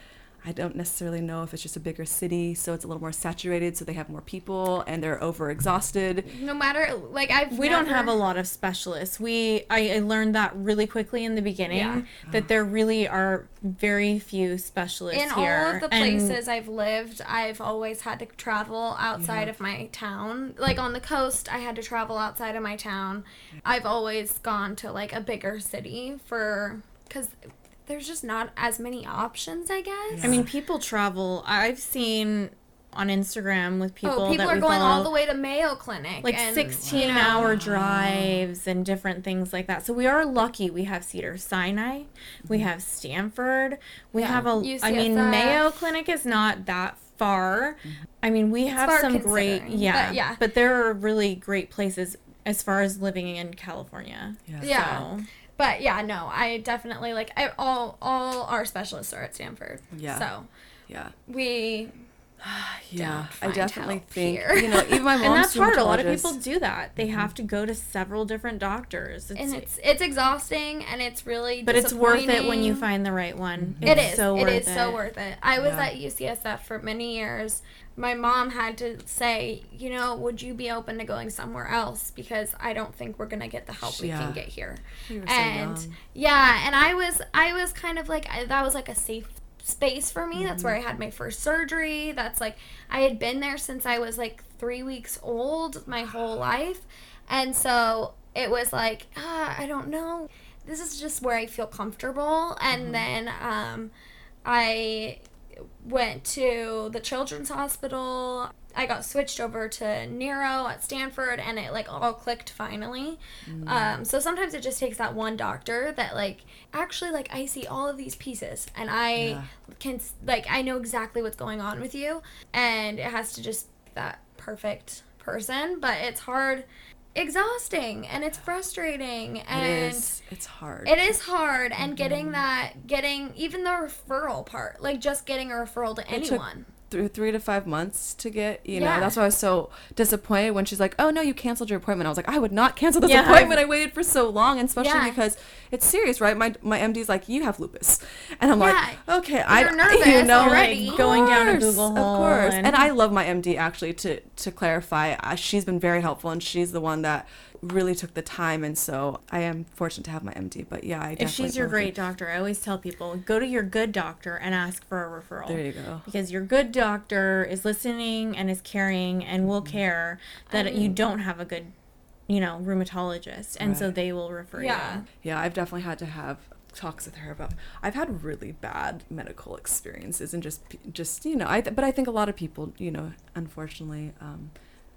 I don't necessarily know if it's just a bigger city, so it's a little more saturated, so they have more people and they're overexhausted. No matter like I've we don't have a lot of specialists. We I, I learned that really quickly in the beginning Yeah. that there really are very few specialists in here. all of the And- places I've lived, I've always had to travel outside of my town. Like on the coast, I had to travel outside of my town. I've always gone to like a bigger city for because there's just not as many options, I guess. I mean, people travel. I've seen on Instagram with oh, people. oh, people that are going follow, all the way to Mayo Clinic, like and, 16 you know, hour drives and different things like that. So we are lucky. We have Cedar Sinai, we have Stanford, we Yeah. have a. I mean, Mayo Clinic is not that far. I mean, we have some great, yeah, but yeah. But there are really great places as far as living in California. Yeah. So, But yeah, no, I definitely like I, all all our specialists are at Stanford. Yeah. So Yeah. we Yeah. I definitely think here. you know, even my mom's and that's hard. A lot of people do that. They mm-hmm. have to go to several different doctors. It's, and it's it's exhausting and it's really but it's worth it when you find the right one. Mm-hmm. It It's is. So it worth is so worth it. I was Yeah. at UCSF for many years. My mom had to say, you know, would you be open to going somewhere else because I don't think we're gonna get the help we can get here. You were so and young. yeah, and I was I was kind of like that was like a safe space for me. That's where I had my first surgery. That's like I had been there since I was like three weeks old, my whole life, and so it was like ah, I don't know. This is just where I feel comfortable, and then um, I went to the children's hospital. I got switched over to neuro at Stanford, and it like all clicked finally. Um, so sometimes it just takes that one doctor that like actually like I see all of these pieces, and I Yeah. can like I know exactly what's going on with you, and it has to just that perfect person. But it's hard, exhausting, and it's frustrating, and it is it's hard. it is hard, and Mm-hmm. getting that, getting even the referral part, like just getting a referral to It anyone. Through three to five months to get you know that's why i was so disappointed when she's like oh no you canceled your appointment i was like i would not cancel this Yeah. appointment i waited for so long and especially Yeah. because it's serious right my my md's like you have lupus and i'm Yeah. like okay i You're nervous you know already. of Going down a course, Google of course and- and i love my md actually to to clarify uh, she's been very helpful and she's the one that really took the time and so i am fortunate to have my md but yeah i if definitely she's your feel like- great doctor, I always tell people go to your good doctor and ask for a referral. there you go Because your good doctor is listening and is caring and will Mm-hmm. care that you don't have a good, you know, rheumatologist, and so they will refer Yeah. you. Yeah, I've definitely had to have talks with her about. I've had really bad medical experiences and just, just you know, I. But I think a lot of people, you know, unfortunately, um,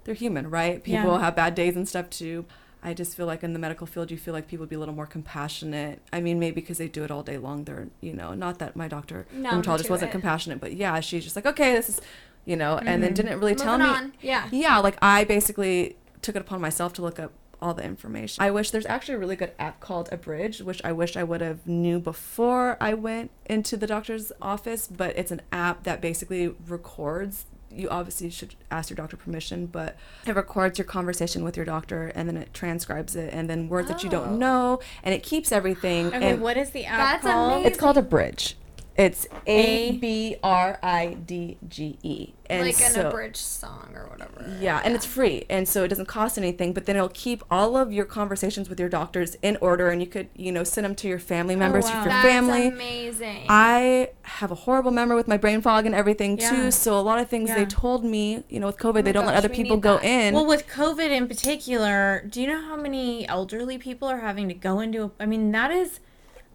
they're human, right? People Yeah. have bad days and stuff too. I just feel like in the medical field, you feel like people would be a little more compassionate. I mean, maybe because they do it all day long. They're, you know, not that my doctor, Numb rheumatologist to wasn't it. compassionate, but yeah, she's just like, okay, this is, you know, and then mm-hmm. didn't really tell me on. Yeah. yeah, like I basically took it upon myself to look up all the information. I wish there's actually a really good app called Abridge, which I wish I would have knew before I went into the doctor's office, but it's an app that basically records you obviously should ask your doctor permission, but it records your conversation with your doctor and then it transcribes it and then words that you Oh. don't know and it keeps everything. Okay, and what is the app That's called? amazing. it's called Abridge. It's A A- B R I D G E. And like an so- abridged song or whatever. yeah, and it's free, and so it doesn't cost anything. But then it'll keep all of your conversations with your doctors in order, and you could, you know, send them to your family oh, members, wow. to your That's family. amazing. I have a horrible memory with my brain fog and everything Yeah. too. So a lot of things Yeah. they told me, you know, with COVID, oh they don't let other people go that. in. Well, with COVID in particular, do you know how many elderly people are having to go into? A, I mean, that is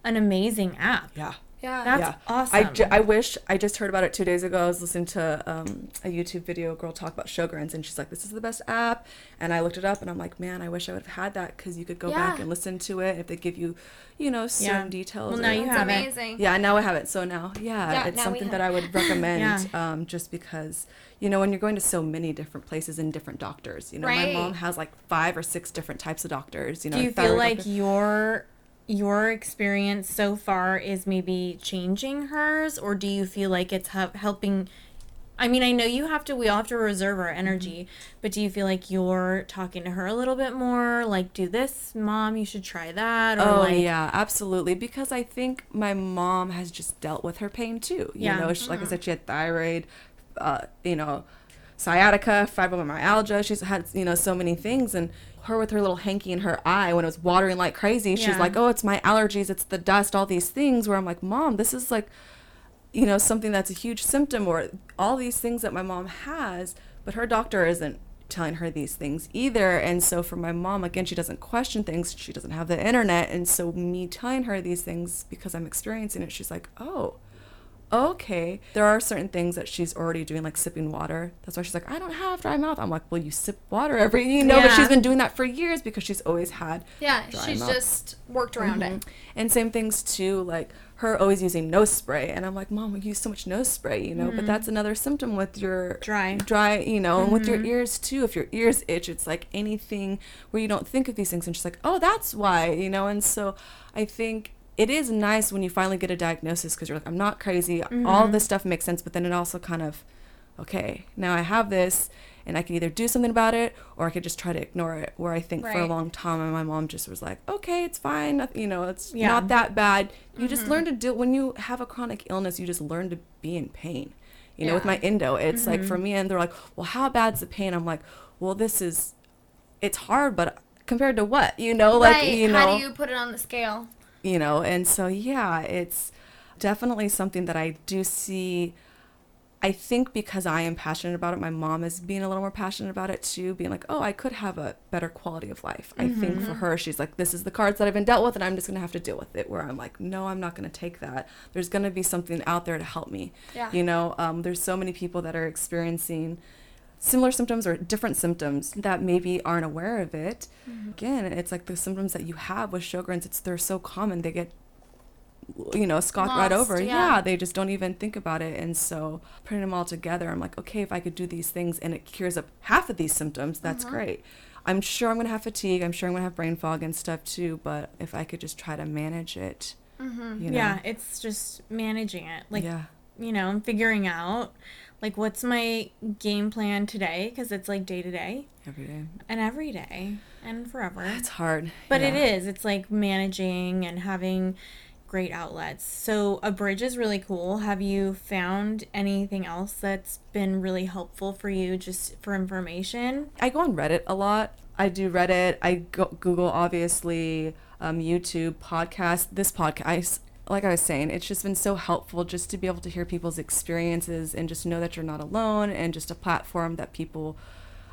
an amazing app. yeah. Yeah. That's yeah. awesome. I, ju- I wish I just heard about it two days ago. I was listening to um, a YouTube video, a girl talk about Sjogren's, and she's like, "This is the best app." And I looked it up, and I'm like, "Man, I wish I would have had that because you could go back and listen to it if they give you, you know, certain Yeah. details." Well, now you That's have it. amazing. Yeah, now I have it. So now, yeah, Yeah, it's now something that I would recommend. Yeah. um, just because you know when you're going to so many different places and different doctors. You know, Right. my mom has like five or six different types of doctors. You know, do you feel like doctor- your your experience so far is maybe changing hers, or do you feel like it's hel- helping? I mean, I know you have to, we all have to reserve our energy, but do you feel like you're talking to her a little bit more? Like, do this, mom, you should try that? Or Oh like, yeah, absolutely. Because I think my mom has just dealt with her pain too. You Yeah. know, she, like I said, she had thyroid, uh, you know, sciatica, fibromyalgia. She's had you know so many things, and her with her little hanky in her eye when it was watering like crazy. She's Yeah. like, "Oh, it's my allergies. It's the dust. All these things." Where I'm like, "Mom, this is like." you know something that's a huge symptom or all these things that my mom has but her doctor isn't telling her these things either and so for my mom again she doesn't question things she doesn't have the internet and so me telling her these things because i'm experiencing it she's like oh okay there are certain things that she's already doing like sipping water that's why she's like i don't have dry mouth i'm like well you sip water every you know but she's been doing that for years because she's always had Yeah, she's mouth. just worked around it. Mm-hmm. And same things too, like her always using nose spray, and I'm like, Mom, we use so much nose spray, you know. But mm-hmm. that's another symptom with your Dry. dry, you know, and with your mm-hmm. ears too. If your ears itch, it's like anything where you don't think of these things, and she's like, Oh, that's why, you know. And so I think it is nice when you finally get a diagnosis because you're like, I'm not crazy. All mm-hmm. this stuff makes sense, but then it also kind of okay, now I have this and I can either do something about it or I could just try to ignore it. Where I think for a long time, my mom just was like, okay, it's fine. You know, it's Yeah. not that bad. You just mm-hmm. learn to deal, when you have a chronic illness, you just learn to be in pain. You know, with my endo, it's like for mm-hmm. me, and they're like, well, how bad's the pain? I'm like, well, this is, it's hard, but compared to what? You know, like, right. you know How do you put it on the scale? You know and so yeah it's definitely something that i do see. I think because i am passionate about it my mom is being a little more passionate about it too being like oh i could have a better quality of life. I think for her she's like this is the cards that i've been dealt with and i'm just going to have to deal with it. Where i'm like no i'm not going to take that. There's going to be something out there to help me. Yeah. you know um, there's so many people that are experiencing similar symptoms or different symptoms that maybe aren't aware of it. Mm-hmm. Again, it's like the symptoms that you have with Sjogren's. It's they're so common they get you know scotched right over. yeah. Yeah. they just don't even think about it. And so putting them all together, I'm like, okay, if I could do these things and it cures up half of these symptoms, that's uh-huh. great. I'm sure I'm gonna have fatigue. I'm sure I'm gonna have brain fog and stuff too. But if I could just try to manage it, mm-hmm. you know, Yeah, it's just managing it. Like, yeah, you know, I'm figuring out like what's my game plan today because it's like day to day every day. and every day and forever. It's hard, But it yeah. is. It's like managing and having great outlets. So Abridge is really cool. Have you found anything else that's been really helpful for you just for information? I go on Reddit a lot. I do Reddit. I go, Google, obviously, um, YouTube, podcast. This podcast, like I was saying, it's just been so helpful just to be able to hear people's experiences and just know that you're not alone and just a platform that people.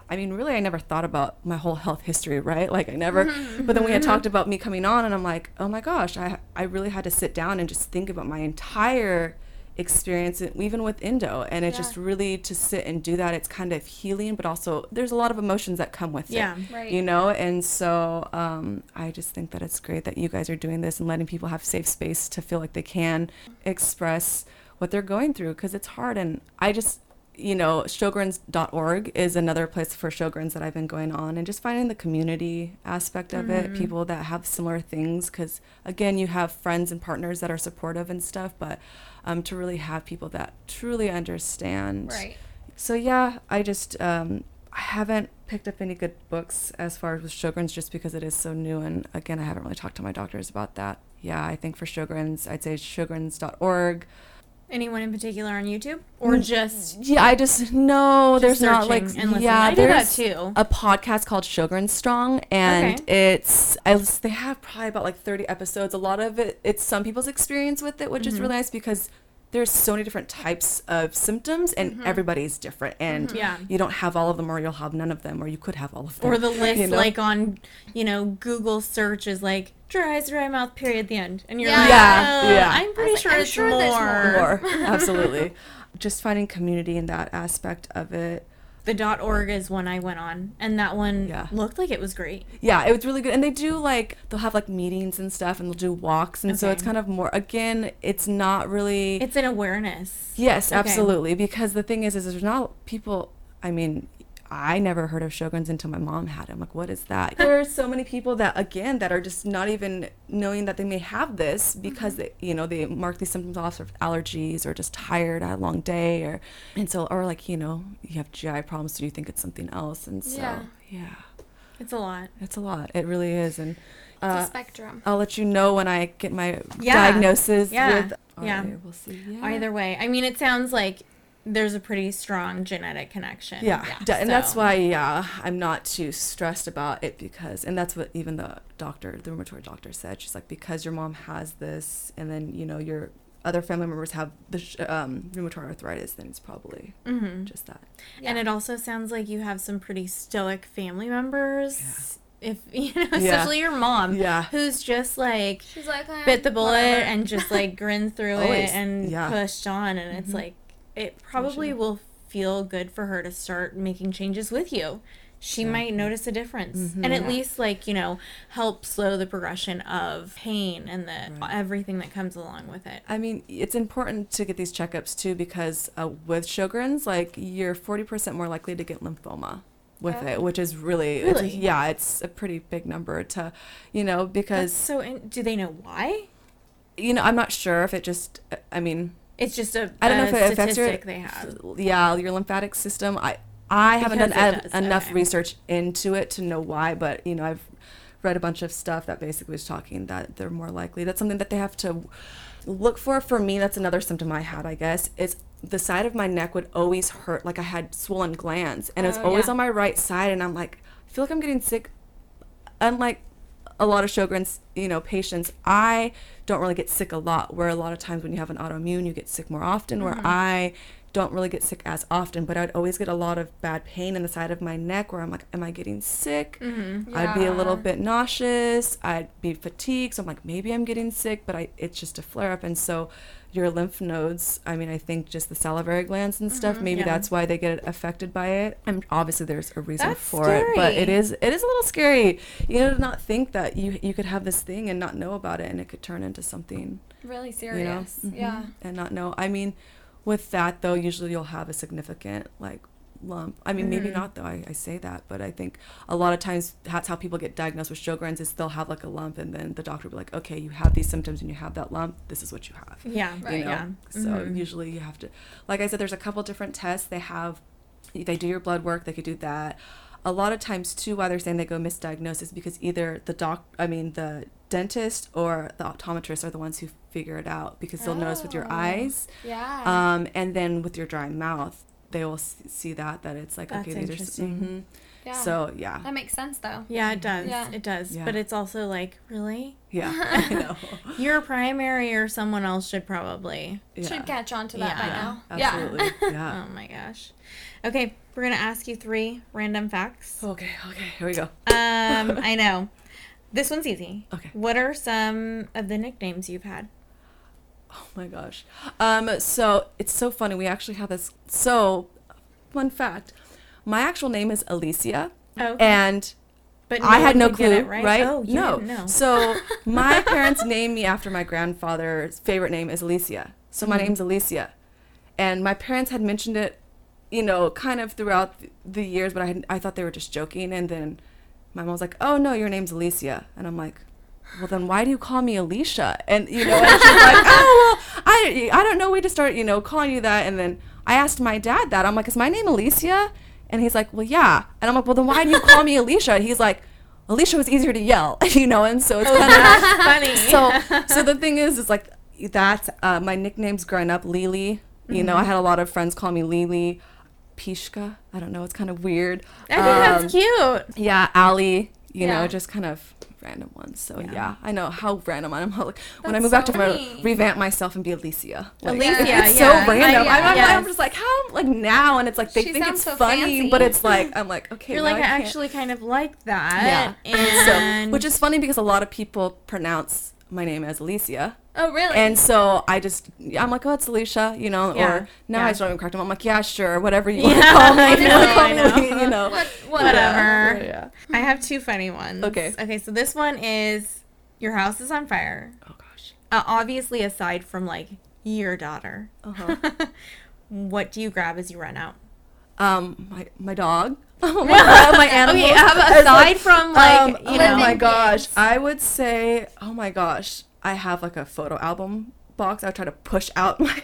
I mean, really, I never thought about my whole health history, right? Like, I never. But then we had talked about me coming on, and I'm like, oh my gosh, I I really had to sit down and just think about my entire experience, even with endo, and it's Yeah. just really to sit and do that. It's kind of healing, but also there's a lot of emotions that come with Yeah. it, Right. you know. And so um, I just think that it's great that you guys are doing this and letting people have safe space to feel like they can express what they're going through because it's hard. And I just you know, Sjogrens.org is another place for Sjogrens that I've been going on and just finding the community aspect of it, people that have similar things. Because again, you have friends and partners that are supportive and stuff, but um, to really have people that truly understand. Right. So yeah, I just um, I haven't picked up any good books as far as with Sjogren's just because it is so new, and again, I haven't really talked to my doctors about that. Yeah, I think for Sjogren's, I'd say Sjogrens.org. Anyone in particular on YouTube or just Yeah, I just no. there's not like and listening. yeah. I do that too. A podcast called Sjogren's Strong, and Okay. it's I they have probably about like 30 episodes. A lot of it it's some people's experience with it, which Mm-hmm. is really nice because there's so many different types of symptoms, and everybody's different, and Mm-hmm. Yeah. you don't have all of them, or you'll have none of them, or you could have all of them, or the list you know? like on you know Google search is like dry eyes, dry mouth, period, at the end, and you're Yeah. like, Yeah, "Uh, yeah. I'm pretty sure like, I'm it's sure more. there's more absolutely. Just finding community in that aspect of it. The dot .org is one I went on, and that one Yeah. looked like it was great. Yeah, it was really good. And they do like they'll have like meetings and stuff and they'll do walks and so it's kind of more again, it's not really It's an awareness. Yes, Okay. absolutely. Because the thing is is there's not people I mean, I never heard of Sjogren's until my mom had them. Like, what is that? There are so many people that again that are just not even knowing that they may have this because they, you know, they mark these symptoms off of allergies or just tired, had a long day, or and so or like you know you have GI problems, so you think it's something else, and so Yeah. yeah, It's a lot. it's a lot. It really is, and It's uh, a spectrum. I'll let you know when I get my Yeah. diagnosis Yeah. with. Yeah. RA. We'll see. Yeah. Either way, I mean, it sounds like there's a pretty strong genetic connection. Yeah, d- and that's why yeah, I'm not too stressed about it because, and that's what even the doctor, the rheumatoid doctor said. She's like, because your mom has this, and then you know your other family members have the um, rheumatoid arthritis, then it's probably Mhm. just that. And it also sounds like you have some pretty stoic family members. If you know, Yeah. especially your mom, Yeah. who's just like She's like, bit the bullet whatever. and just like grinned through Always. it and Yeah. pushed on, and it's like it probably will feel good for her to start making changes with you. She might notice a difference, and at least like you know help slow the progression of pain and the everything that comes along with it. I mean, it's important to get these checkups too because uh, with Sjogren's, like you're 40% more likely to get lymphoma with Oh. it, which is really, it's- yeah, it's a pretty big number to, you know, because So, in, do they know why? you know, I'm not sure if it just, I mean, It's just a, I don't know if it affects your they have. yeah your lymphatic system. I I haven't done Because does, enough okay. research into it to know why, but you know I've read a bunch of stuff that basically was talking that they're more likely. That's something that they have to look for. For me, that's another symptom I had. I guess is the side of my neck would always hurt, like I had swollen glands, and it was Oh, always yeah. on my right side, and I'm like, I feel like I'm getting sick unlike a lot of Sjogren's, you know, patients, I don't really get sick a lot. Where a lot of times when you have an autoimmune, you get sick more often. Where mm-hmm. I don't really get sick as often, but I'd always get a lot of bad pain in the side of my neck where I'm like, am I getting sick? I'd be a little bit nauseous. I'd be fatigued. So I'm like, maybe I'm getting sick, but I it's just a flare up. And so your lymph nodes, I mean, I think just the salivary glands and stuff, maybe yeah. that's why they get affected by it. And obviously there's a reason That's for it, but it scary. is it is a little scary. You know, to not think that you you could have this thing and not know about it and it could turn into something really you know serious. Mhm. Yeah. and not know i mean with that though usually you'll have a significant like lump i mean maybe not though I, I say that but i think a lot of times that's how people get diagnosed with sjogren's is they'll have like a lump and then the doctor will be like okay you have these symptoms and you have that lump this is what you have Yeah, Right. you know yeah. so Mhm. usually you have to like i said there's a couple different tests they have they do your blood work they could do that a lot of times too why they're saying they go misdiagnosis because either the doc i mean the dentist or the optometrist are the ones who figure it out because they'll notice with your Oh. eyes Yeah. um, and then with your dry mouth they will see that that it's like That's okay these are s- interesting. mhm. yeah. so yeah that makes sense though. Yeah, it does. Yeah. It does. Yeah. But it's also like, really? yeah i know Your primary or someone else should probably. yeah. Should catch on to that by Yeah. now. absolutely yeah Oh my gosh. Okay, we're going to ask you three random facts. okay okay here we go Um, I know. This one's easy. Okay. What are some of the nicknames you've had? Oh my gosh. Um, so it's so funny. We actually have this. So, fun fact my actual name is Alicia. Oh, And but I had no clue, it, right? Oh, you no. So, my parents named me after my grandfather's favorite name is Alicia. So, Mm-hmm. my name's Alicia. And my parents had mentioned it, you know, kind of throughout the years, but I, had, I thought they were just joking. And then my mom was like, oh, no, your name's Alicia. And I'm like, well, then why do you call me Alicia? And, you know, and she's like, oh, well, I, I don't know. We just start, you know, calling you that. And then I asked my dad that. I'm like, is my name Alicia? And he's like, well, yeah. And I'm like, well, then why do you call me Alicia? And he's like, Alicia was easier to yell, you know, and so it's kind of funny. so so the thing is is like that's uh, my nicknames growing up lily you know i Mm-hmm. had a lot of friends call me lily pishka i don't know it's kind of weird I think Um, that's cute. yeah ali you know just kind of random ones so yeah, Yeah. i know how random i'm like when i That's move back to funny. revamp myself and be alicia like, Alicia, it's yeah. so random I- I'm, I'm, yes. I'm just like how like now and it's like they She think it's so funny fancy. but it's like i'm like okay You're like, I can't- actually kind of like that. yeah And so which is funny because a lot of people pronounce my name as alicia Oh really? and so I just, I'm like, oh, it's Alicia, you know, Yeah, or now yeah. I just don't even correct them. I'm like, yeah, sure, whatever you Yeah, want to call me. If you want I know, me, you know. what, Whatever. Yeah. I have two funny ones. Okay. Okay, so this one is your house is on fire. Oh gosh. Uh, obviously, aside from like your daughter, Uh huh. what do you grab as you run out? Um, my my dog. Oh my god, my animals. Okay, how about It's aside from, like, um, you oh know- my gosh, I would say, oh my gosh, I have like a photo album box. I try to push out my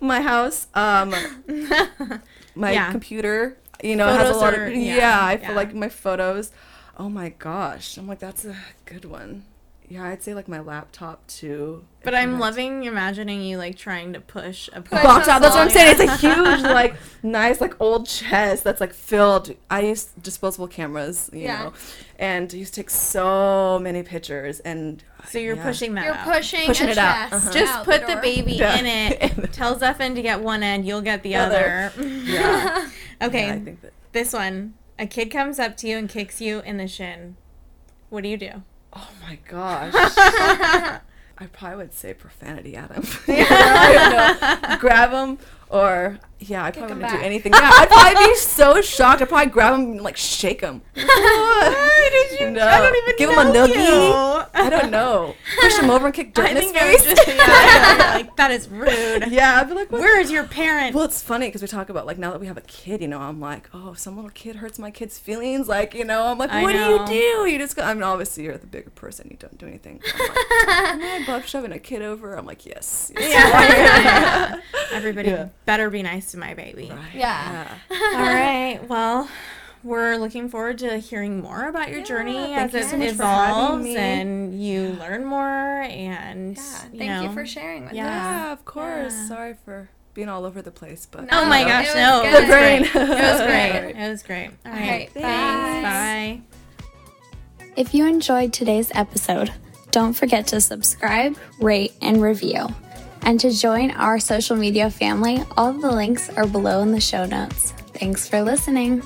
my house. Um, my Yeah. computer, you know, it has a lot are- of yeah, yeah. I feel yeah. like my photos. Oh my gosh, I'm like that's a good one. Yeah, I'd say like my laptop too. But I I'm had- loving imagining you like trying to push a Push box a out. That's what I'm saying. It's a huge, like, nice, like, old chest that's like filled. I use disposable cameras, you Yeah. know, and I used to take so many pictures. And So you're yeah. pushing that You're out. pushing, Pushing a it out, uh-huh. Just out put the, door. baby Yeah. in it. Tell Zephan to get one end, you'll get the Other. other. Yeah. okay, Yeah, I think that. this one. A kid comes up to you and kicks you in the shin. What do you do? Oh my gosh. I probably would say profanity at him. I don't know. Grab him or yeah, I probably wouldn't do anything. Yeah, I'd probably be so shocked. I'd probably grab him and like shake him. Why did you? No. I don't even give him a noogie. I don't know. Push him over and kick dirt I in his face. just, yeah, yeah, like, that is rude. yeah, I'd be like, what? Where's your parent? Well, it's funny because we talk about like now that we have a kid, you know, I'm like, oh, if some little kid hurts my kid's feelings, like, you know, I'm like, I what know. do you do? You just go. I mean, obviously you're the bigger person, you don't do anything. I'm like, am I above shoving a kid over? I'm like, yes. yes Yeah. Everybody Yeah. better be nice to my baby. Right. Yeah. All right. Well, we're looking forward to hearing more about your journey as you it so much for having evolves and you learn more and Yeah. Thank you know. for sharing with Yeah. us. Yeah, of course. Yeah. Sorry for being all over the place, but Oh my No, gosh, it no. It was The brain. great. It was great. It was great. All All right. right. Thanks. Bye. Bye. If you enjoyed today's episode, don't forget to subscribe, rate, and review. And to join our social media family, all the links are below in the show notes. Thanks for listening.